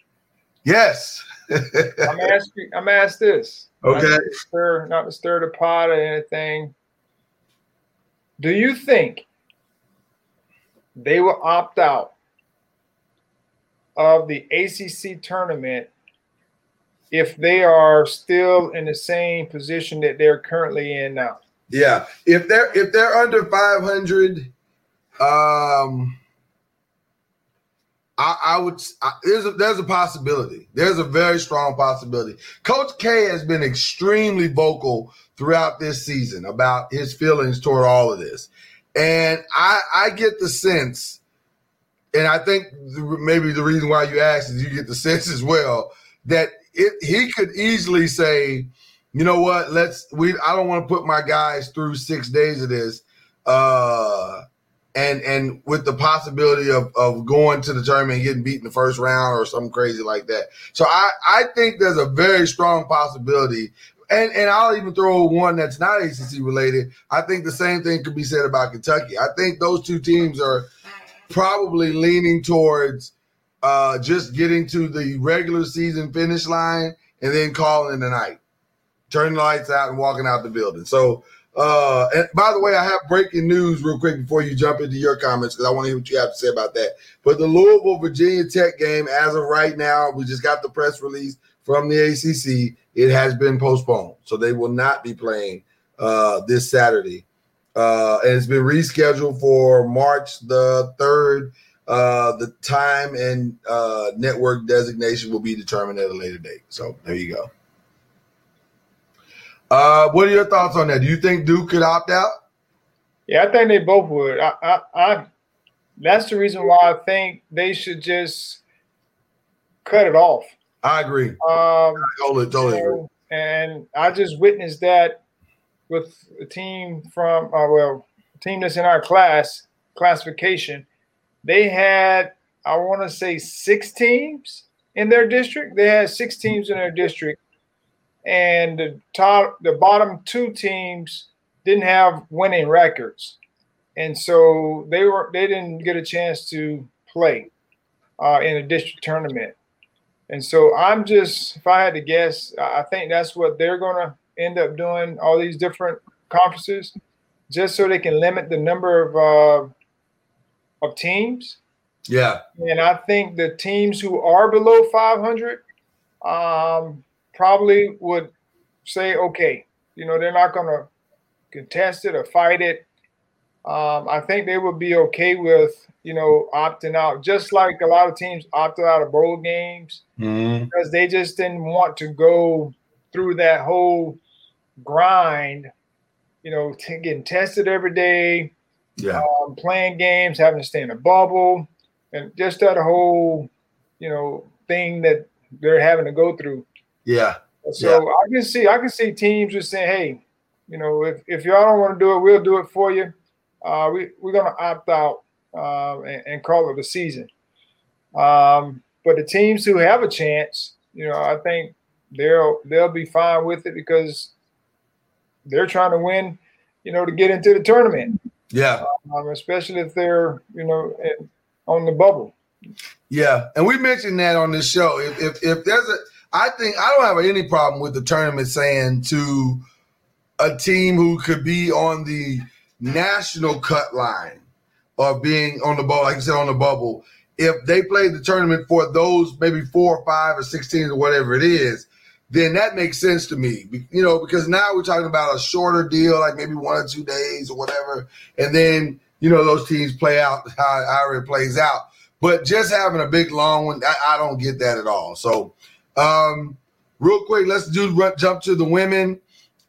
Yes. I'm asking. I'm asked this. Okay. Not to, stir, not to stir the pot or anything. Do you think they will opt out of the ACC tournament if they are still in the same position that they're currently in now? Yeah, if they're if they're under five hundred, um, I, I would. I, there's a there's a possibility. There's a very strong possibility. Coach K has been extremely vocal throughout this season about his feelings toward all of this, and I I get the sense, and I think maybe the reason why you asked is you get the sense as well that it he could easily say, you know what, let's we I don't want to put my guys through six days of this. Uh, and and with the possibility of of going to the tournament and getting beat in the first round or something crazy like that. So I I think there's a very strong possibility. And and I'll even throw one that's not ACC related. I think the same thing could be said about Kentucky. I think those two teams are probably leaning towards uh, just getting to the regular season finish line and then calling a night, turning the lights out and walking out the building. So uh, and by the way, I have breaking news real quick before you jump into your comments because I want to hear what you have to say about that. But the Louisville Virginia Tech game, as of right now, we just got the press release from the ACC. It has been postponed, so they will not be playing uh, this Saturday, uh, and it's been rescheduled for March the third. Uh, the time and uh, network designation will be determined at a later date. So there you go. Uh, what are your thoughts on that? Do you think Duke could opt out? Yeah, I think they both would. I, I, I that's the reason why I think they should just cut it off. I agree. Um, totally, totally agree. And I just witnessed that with a team from, uh, well, a team that's in our class classification. They had, I want to say, six teams in their district. They had six teams in their district and the top, the bottom two teams didn't have winning records, and so they were they didn't get a chance to play uh, in a district tournament. And so I'm just, if I had to guess, I think that's what they're going to end up doing. All these different conferences, just so they can limit the number of uh, of teams. Yeah. And I think the teams who are below 500, um, probably would say, okay, you know, they're not going to contest it or fight it. Um, I think they would be okay with, you know, opting out, just like a lot of teams opted out of bowl games mm-hmm. because they just didn't want to go through that whole grind, you know, t- getting tested every day, yeah, um, playing games, having to stay in a bubble, and just that whole, you know, thing that they're having to go through. Yeah. So yeah. I can see I can see teams just saying, hey, you know, if, if y'all don't want to do it, we'll do it for you. Uh, we we're gonna opt out uh, and, and, call it a season. Um, but the teams who have a chance, you know, I think they'll they'll be fine with it because they're trying to win, you know, to get into the tournament. Yeah. Um, especially if they're, you know, on the bubble. Yeah, and we mentioned that on this show. If if, if there's a I think I don't have any problem with the tournament saying to a team who could be on the national cut line of being on the ball, like you said, on the bubble. If they play the tournament for those maybe four or five or sixteen or whatever it is, then that makes sense to me. You know, because now we're talking about a shorter deal, like maybe one or two days or whatever, and then you know those teams play out how, however it plays out. But just having a big long one, I, I don't get that at all. So um, real quick, let's do jump to the women.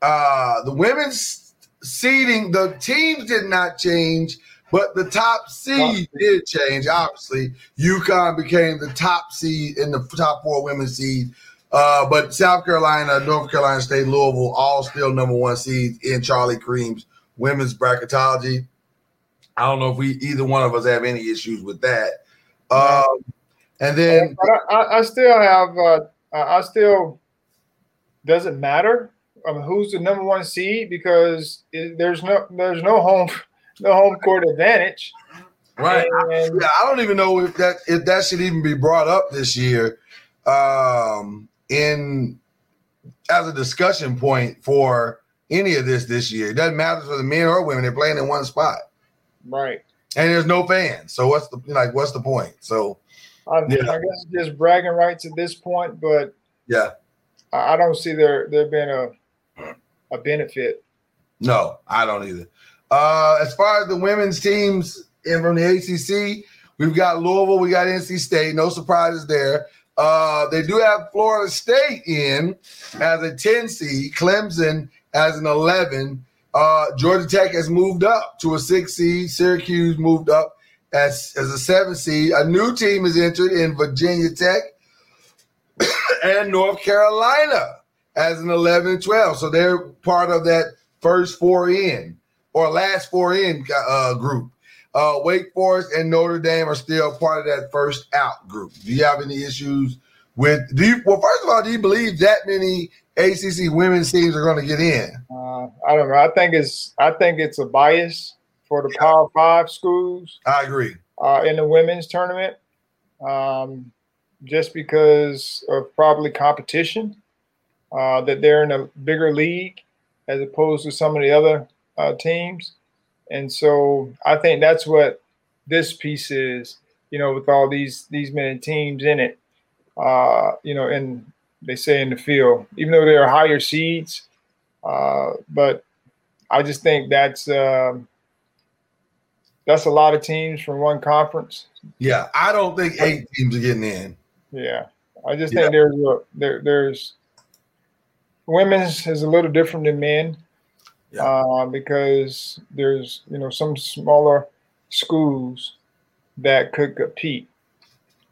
Uh, the women's seeding, the teams did not change, but the top seed did change. Obviously, UConn became the top seed in the top four women's seed. Uh, but South Carolina, North Carolina State, Louisville, all still number one seeds in Charlie Creme's women's bracketology. I don't know if we either one of us have any issues with that. Um, and then I, I, still have uh, I still doesn't matter um, who's the number one seed because it, there's no there's no home no home court advantage. Right. And, yeah, I don't even know if that if that should even be brought up this year um, in as a discussion point for any of this this year. It doesn't matter for the men or women; they're playing in one spot. Right. And there's no fans, so what's the like? What's the point? So I, yeah. I guess just bragging rights at this point, but yeah, I, I don't see there there being a a benefit. No, I don't either. Uh, as far as the women's teams in from the ACC, We've got Louisville, we got NC State. No surprises there. Uh, they do have Florida State in as a 10 seed, Clemson as an 11. Uh, Georgia Tech has moved up to a six seed. Syracuse moved up as, as a seven seed. A new team is entered in Virginia Tech and North Carolina as an 11 and 12. So they're part of that first four in or last four in uh, group. Uh, Wake Forest and Notre Dame are still part of that first out group. Do you have any issues with? Do you? Well, first of all, do you believe that many ACC women's teams are going to get in? Uh, I don't know. I think it's I think it's a bias for the Power Five schools I agree. uh, in the women's tournament, um, just because of probably competition uh, that they're in a bigger league as opposed to some of the other uh, teams, and so I think that's what this piece is. You know, with all these these many teams in it, uh, you know, and they say in the field, even though they are higher seeds, uh, but I just think that's um, that's a lot of teams from one conference. Yeah, I don't think eight teams are getting in. Yeah, I just Yeah. think there's a, there there's women's is a little different than men Yeah. uh, because there's you know some smaller schools that could compete.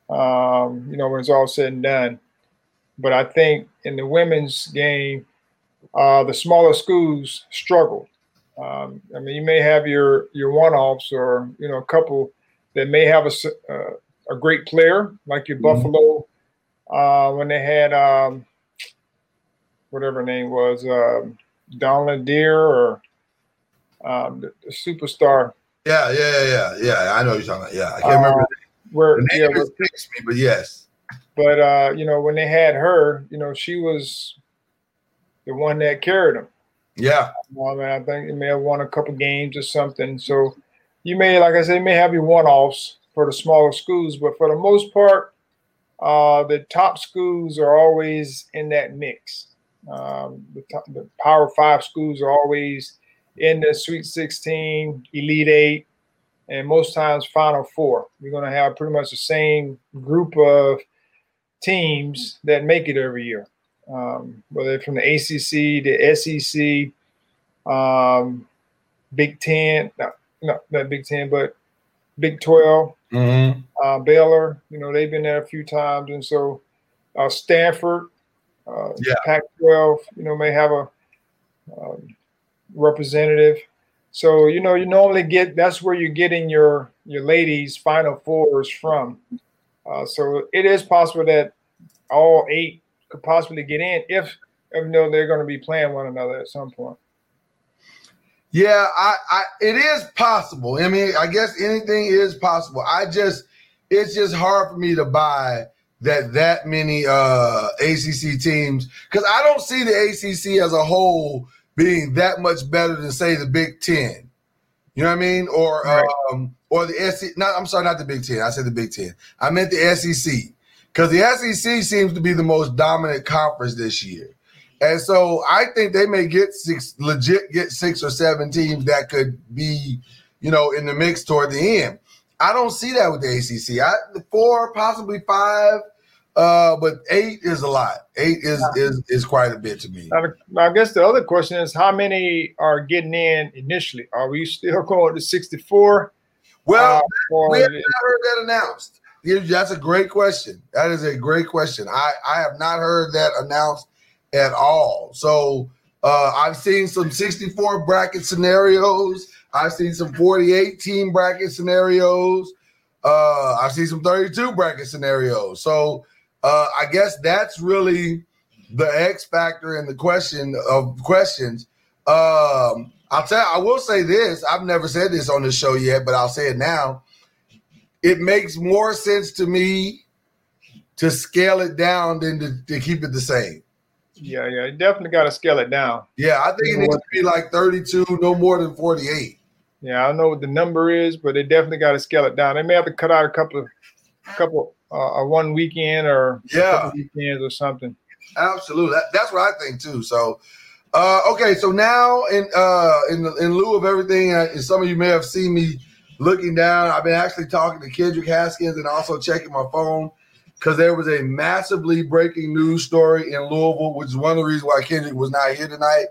Um, you know when it's all said and done, but I think in the women's game, uh, the smaller schools struggle. Um, I mean, you may have your your one-offs or you know a couple that may have a uh, a great player like your Buffalo uh, when they had um, whatever name was um, Donald Deer or um, the, the superstar Yeah, yeah, yeah, yeah, yeah. I know you're talking about. Yeah, I can't remember. uh, where The yeah, name where- escapes me, but yes. but uh, you know when they had her, you know she was the one that carried them. Yeah, I think you may have won a couple games or something. So you may, like I said, may have your one-offs for the smaller schools, but for the most part, uh, the top schools are always in that mix. Um, the, top, the Power Five schools are always in the Sweet 16, Elite Eight, and most times Final Four. You're going to have pretty much the same group of teams that make it every year um, whether from the ACC, the SEC, um, Big Ten, no, no, not Big Ten, but Big 12, Mhm. uh, Baylor. You know, they've been there a few times, and so uh, Stanford, uh, Yeah. Pac-12, you know, may have a um, representative. So you know, you normally get that's where you're getting your your ladies Final Fours from. Uh, so it is possible that all eight could possibly get in if, if you know they're going to be playing one another at some point. Yeah, I, I it is possible. I mean, I guess anything is possible. I just it's just hard for me to buy that that many uh ACC teams because I don't see the ACC as a whole being that much better than say the Big Ten. You know what I mean? Or Right. um or the SEC. Not I'm sorry, not the Big Ten. I said the Big Ten. I meant the SEC because the SEC seems to be the most dominant conference this year. And so I think they may get six legit get six or seven teams that could be, you know, in the mix toward the end. I don't see that with the ACC. I four, possibly five, uh, but eight is a lot. Eight is is is quite a bit to me. Now, the- now, I guess the other question is how many are getting in initially? Are we still going to 64? Well, Uh, we have not heard that announced. That's a great question. That is a great question. I I have not heard that announced at all. So uh, I've seen some 64 bracket scenarios. I've seen some 48 team bracket scenarios. Uh, I've seen some 32 bracket scenarios. So uh, I guess that's really the X factor in the question of questions. Um, I'll tell. I will say this. I've never said this on the show yet, but I'll say it now. It makes more sense to me to scale it down than to, to keep it the same. yeah, yeah, you definitely got to scale it down. Yeah, I think it needs to be like 32, no more than 48. Yeah, I don't know what the number is, but they definitely got to scale it down. They may have to cut out a couple of, couple, uh, one weekend or Yeah. weekends or something. Absolutely. That, that's what I think too. So, uh, okay. So now, in uh, in in lieu of everything, uh, and some of you may have seen me looking down. I've been actually talking to Kendrick Haskins and also checking my phone because there was a massively breaking news story in Louisville, which is one of the reasons why Kendrick was not here tonight.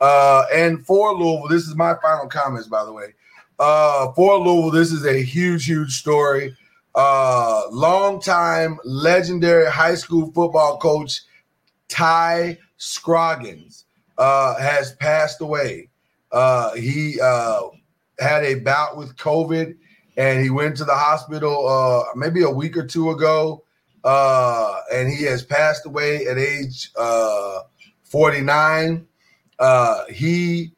Uh, and for Louisville, this is my final comments, by the way. Uh, for Louisville, this is a huge, huge story. Uh, long-time legendary high school football coach Ty Scroggins uh, has passed away. Uh, he uh, had a bout with COVID and he went to the hospital uh, maybe a week or two ago. Uh, and he has passed away at age uh, 49. Uh, he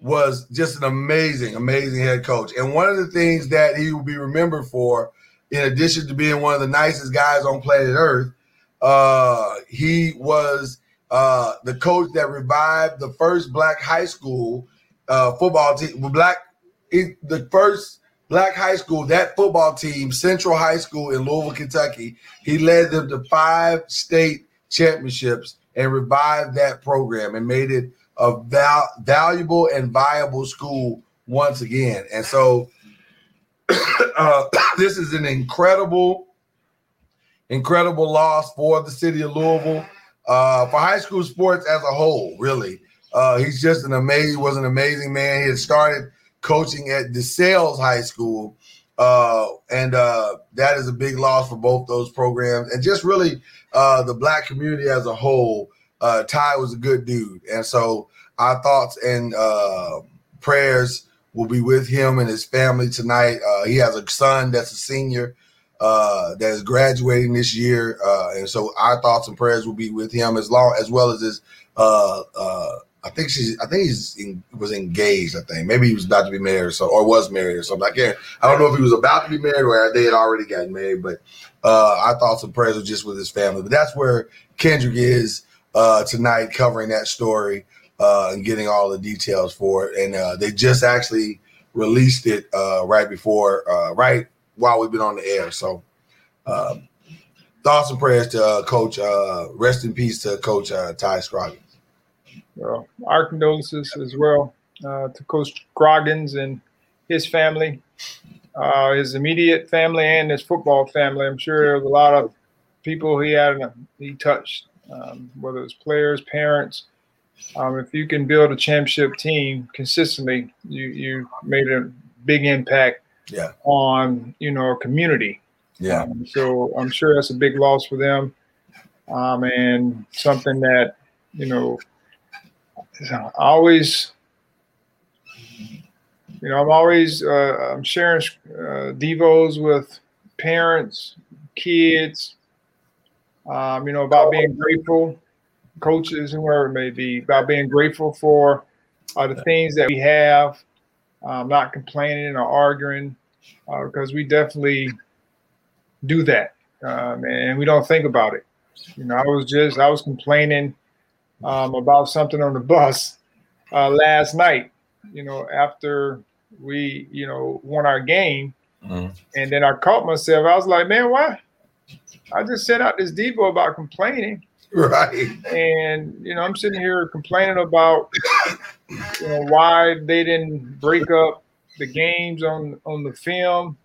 was just an amazing, amazing head coach. And one of the things that he will be remembered for, in addition to being one of the nicest guys on planet Earth, uh, he was uh, the coach that revived the first black high school uh, football team. Black, the first black high school, that football team, Central High School in Louisville, Kentucky. He led them to five state championships and revived that program and made it a val- valuable and viable school once again. And so uh, this is an incredible, incredible loss for the city of Louisville, uh, for high school sports as a whole, really. Uh, he's just an amazing, was an amazing man. He had started coaching at DeSales High School. Uh, and uh, that is a big loss for both those programs and just really uh, the black community as a whole. Uh, Ty was a good dude. And so our thoughts and uh, prayers will be with him and his family tonight. Uh, he has a son that's a senior uh, that is graduating this year. Uh, and so our thoughts and prayers will be with him as long as well as his uh, uh, I think she's. I think he's in, was engaged. I think maybe he was about to be married or so, or was married or something. I can't. I don't know if he was about to be married or they had already gotten married. But uh, I thought some prayers were just with his family. But that's where Kendrick is uh, tonight, covering that story uh, and getting all the details for it. And uh, they just actually released it uh, right before, uh, right while we've been on the air. So. Um, thoughts and prayers to Coach. Rest in peace to Coach Ty Scroggins. Well, our condolences as well uh, to Coach Groggins and his family, uh, his immediate family, and his football family. I'm sure there was a lot of people he had he touched, um, whether it's players, parents. Um, if you can build a championship team consistently, you you made a big impact Yeah. on you know a community. Yeah. Um, so I'm sure that's a big loss for them, um, and something that you know Always, you know, I'm always uh, I'm sharing uh, devos with parents, kids, um, you know, about being grateful, coaches, and whoever it may be, about being grateful for uh, the things that we have, um, not complaining or arguing, uh, because we definitely do that, um, and we don't think about it. You know, I was just I was complaining um, about something on the bus uh, last night. You know, after we you know won our game, Mhm. and then I caught myself. I was like, man, why? I just sent out this devo about complaining, Right. and you know I'm sitting here complaining about you know why they didn't break up the games on on the film,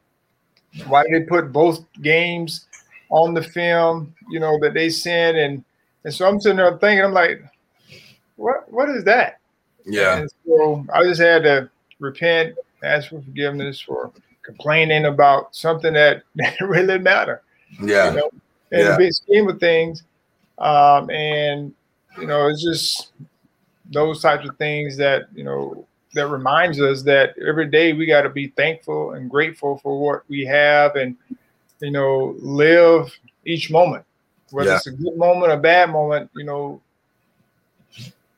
why they put both games on the film, you know that they sent, and and so I'm sitting there thinking, I'm like, what what is that? Yeah. And so I just had to repent, ask for forgiveness for complaining about something that, that really matter. Yeah. You know, in Yeah. the big scheme of things. Um, and you know, it's just those types of things that, you know, that reminds us that every day we got to be thankful and grateful for what we have and, you know, live each moment, whether Yeah. it's a good moment, or a bad moment, you know,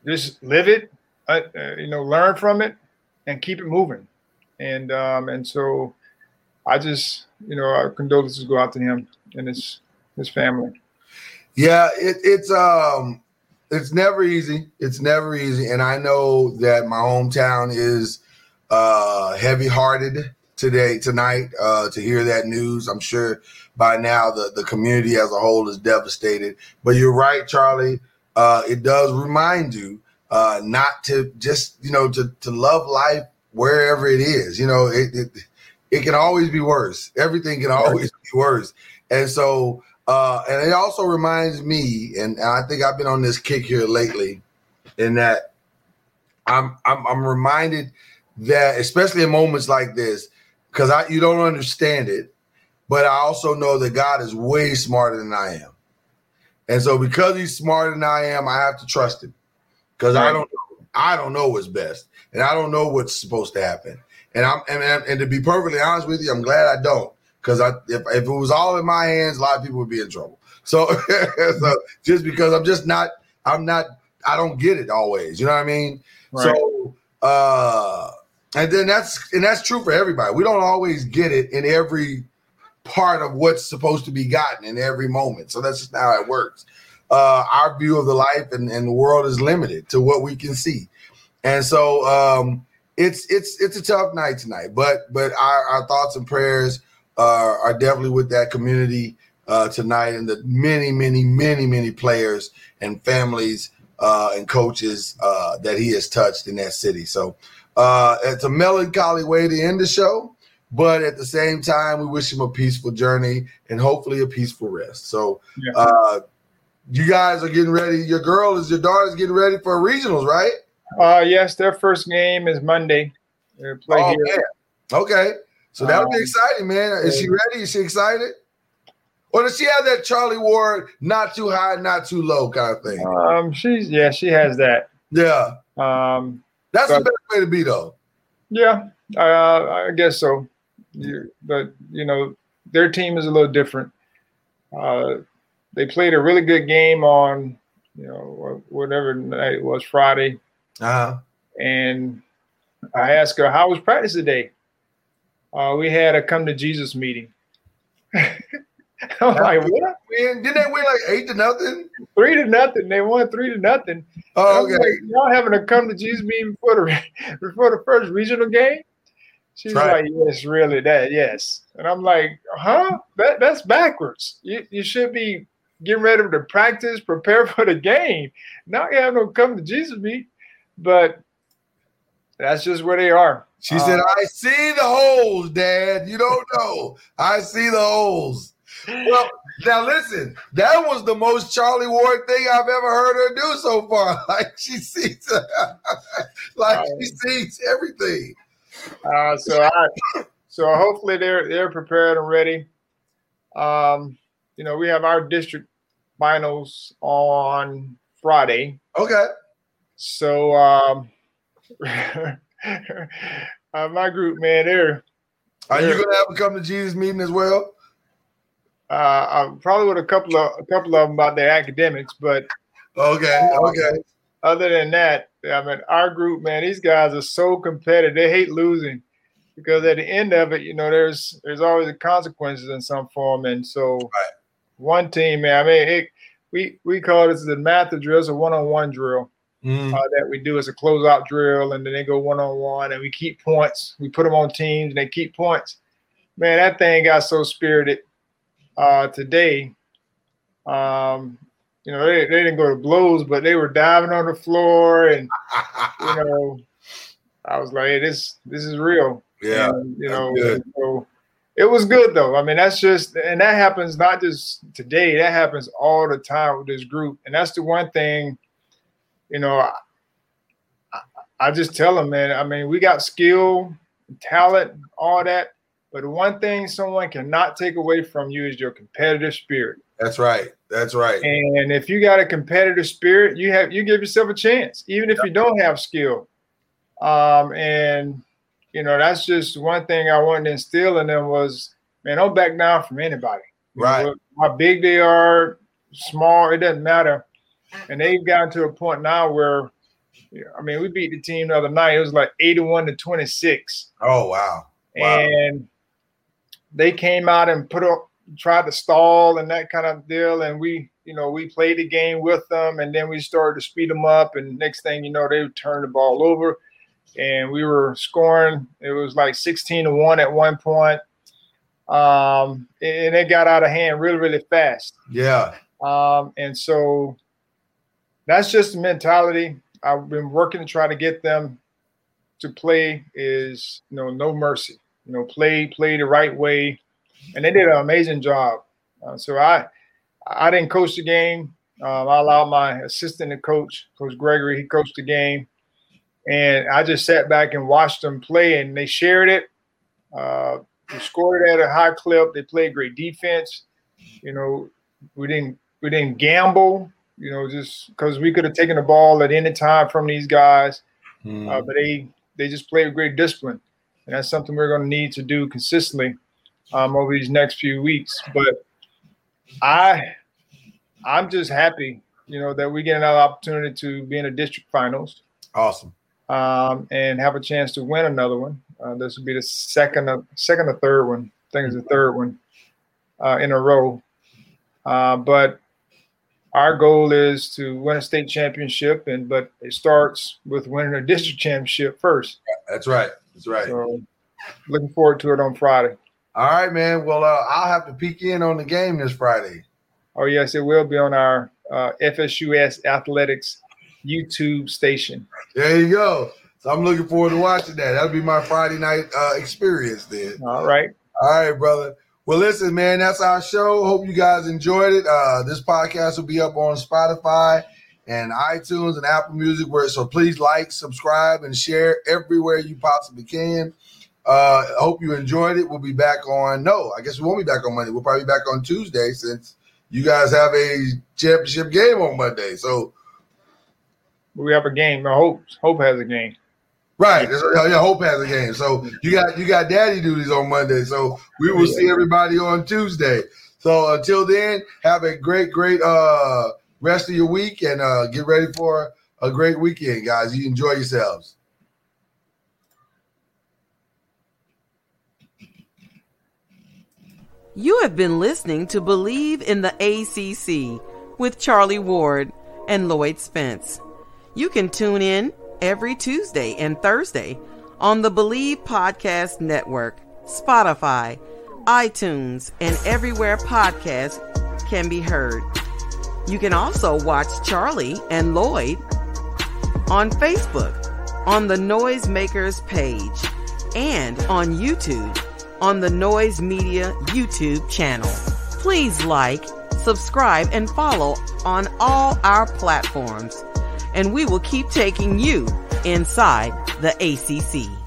just live it, uh, uh, you know, learn from it and keep it moving. And, um, and so I just, you know, our condolences go out to him and his, his family. Yeah, it, it's um, it's never easy. It's never easy, and I know that my hometown is uh heavy-hearted today, tonight, uh, to hear that news. I'm sure by now the the community as a whole is devastated. But you're right, Charlie. Uh, it does remind you uh, not to just you know to to love life wherever it is. You know, it, it it can always be worse. Everything can always be worse. And so, uh, and it also reminds me, and, and I think I've been on this kick here lately, in that I'm I'm, I'm reminded that, especially in moments like this, because I you don't understand it, but I also know that God is way smarter than I am. And so because he's smarter than I am, I have to trust him. Because I don't I don't know what's best. And I don't know what's supposed to happen. And I'm and, and, and to be perfectly honest with you, I'm glad I don't. Because I if, if it was all in my hands, a lot of people would be in trouble. So, so just because I'm just not, I'm not, I don't get it always. You know what I mean? So uh and then that's and that's true for everybody. We don't always get it in every part of what's supposed to be gotten in every moment. So that's just how it works. Uh, our view of the life and, and the world is limited to what we can see. And so um, it's it's it's a tough night tonight, but but our, our thoughts and prayers uh, are definitely with that community uh, tonight and the many many many many players and families uh, and coaches uh, that he has touched in that city. So uh, it's a melancholy way to end the show, but at the same time, we wish him a peaceful journey and hopefully a peaceful rest. So, Yeah. uh, you guys are getting ready. Your girl is your daughter's getting ready for regionals, right? Uh, yes, their first game is Monday. They play Oh, here. man. Okay, so that'll be Um, exciting, man. Is she ready? Is she excited? Or does she have that Charlie Ward, not too high, not too low kind of thing? Um, she's yeah, she has that. Yeah, Um, that's the best way to be, though. yeah, uh, I guess so. You, but you know, their team is a little different. Uh, they played a really good game on, you know, whatever night it was, Friday, Uh-huh. and I asked her how was practice today. Uh, we had a come to Jesus meeting. I'm like, what? Win- Didn't they win like eight to nothing? Three to nothing. They won three to nothing. Oh, okay. like, Y'all having to come to Jesus meeting before the before the first regional game? She's Right. like, yes, really, that, yes. And I'm like, huh? That that's backwards. You you should be getting ready to practice, prepare for the game. Now you have no come to Jesus meet. But that's just where they are. She said, Uh, I see the holes, Dad. You don't know. I see the holes. Well, now listen, that was the most Charlie Ward thing I've ever heard her do so far. Like she sees, like she sees everything. Uh, so I, so hopefully they're they're prepared and ready. Um, you know, we have our district finals on Friday. Okay. So um, uh, my group, man, they're Are you gonna have a come to Jesus meeting as well? Uh, probably with a couple of a couple of them about their academics, but Okay, okay. other than that, I mean, our group, man, these guys are so competitive. They hate losing because at the end of it, you know, there's there's always the consequences in some form. And so, one team, man, I mean, it, we we call this the math drill, it's a one-on-one drill Mm. uh, that we do as a closeout drill, and then they go one-on-one, and we keep points. We put them on teams, and they keep points. Man, that thing got so spirited uh, today. Um, you know, they, they didn't go to blows, but they were diving on the floor, and you know, I was like, hey, this this is real. Yeah, And, you know, so it was good though. I mean, that's just and that happens not just today, that happens all the time with this group. And that's the one thing, you know, I, I- I just tell them, man, I mean, we got skill, talent, all that. But the one thing someone cannot take away from you is your competitive spirit. That's right. That's right. And if you got a competitive spirit, you have you give yourself a chance, even if you don't have skill. Um, and you know, that's just one thing I wanted to instill in them was, man, don't back down from anybody. You know, Right. how big they are, small, it doesn't matter. And they've gotten to a point now where, I mean, we beat the team the other night. It was like 81 to 26 Oh wow. Wow. and they came out and put up tried to stall and that kind of deal and we you know we played the game with them and then we started to speed them up and next thing you know they turned the ball over and we were scoring it was like 16 to 1 at one point um and it got out of hand really really fast Yeah. um, and so that's just the mentality I've been working to try to get them to play is you know no mercy. You know, play play the right way, and they did an amazing job. Uh, so I I didn't coach the game. Um, I allowed my assistant to coach, Coach Gregory. He coached the game, and I just sat back and watched them play. And they shared it. Uh, they scored at a high clip. They played great defense. You know, we didn't we didn't gamble. You know, just because we could have taken the ball at any time from these guys, Hmm. uh, but they they just played with great discipline, and that's something we're going to need to do consistently um, over these next few weeks. But I I'm just happy, you know, that we get another opportunity to be in the district finals Awesome. um, and have a chance to win another one. Uh, this will be the second, of, second or third one. I think it's the third one uh, in a row. Uh, but our goal is to win a state championship, and but it starts with winning a district championship first. That's right. That's right. So, looking forward to it on Friday. All right, man. Well, uh, I'll have to peek in on the game this Friday. Oh yes, it will be on our uh, FSUS Athletics YouTube station. There you go. So I'm looking forward to watching that. That'll be my Friday night uh, experience then. All right. All right, brother. Well, listen, man, that's our show. Hope you guys enjoyed it. Uh, this podcast will be up on Spotify and iTunes and Apple Music. Where so please like, subscribe, and share everywhere you possibly can. Uh, hope you enjoyed it. We'll be back on. No, I guess we won't be back on Monday. We'll probably be back on Tuesday since you guys have a championship game on Monday. So We have a game. I hope Hope has a game. Right. Yeah, Hope has a game. So you got you got daddy duties on Monday. So we will see everybody on Tuesday. So until then, have a great, great uh rest of your week and uh get ready for a great weekend, guys. You enjoy yourselves. You have been listening to Believe in the ACC with Charlie Ward and Lloyd Spence. You can tune in every Tuesday and Thursday on the Believe Podcast Network, Spotify, iTunes, and everywhere podcasts can be heard. You can also watch Charlie and Lloyd on Facebook, on the Noisemakers page, and on YouTube on the Noise Media YouTube channel. Please like, subscribe, and follow on all our platforms, and we will keep taking you inside the ACC.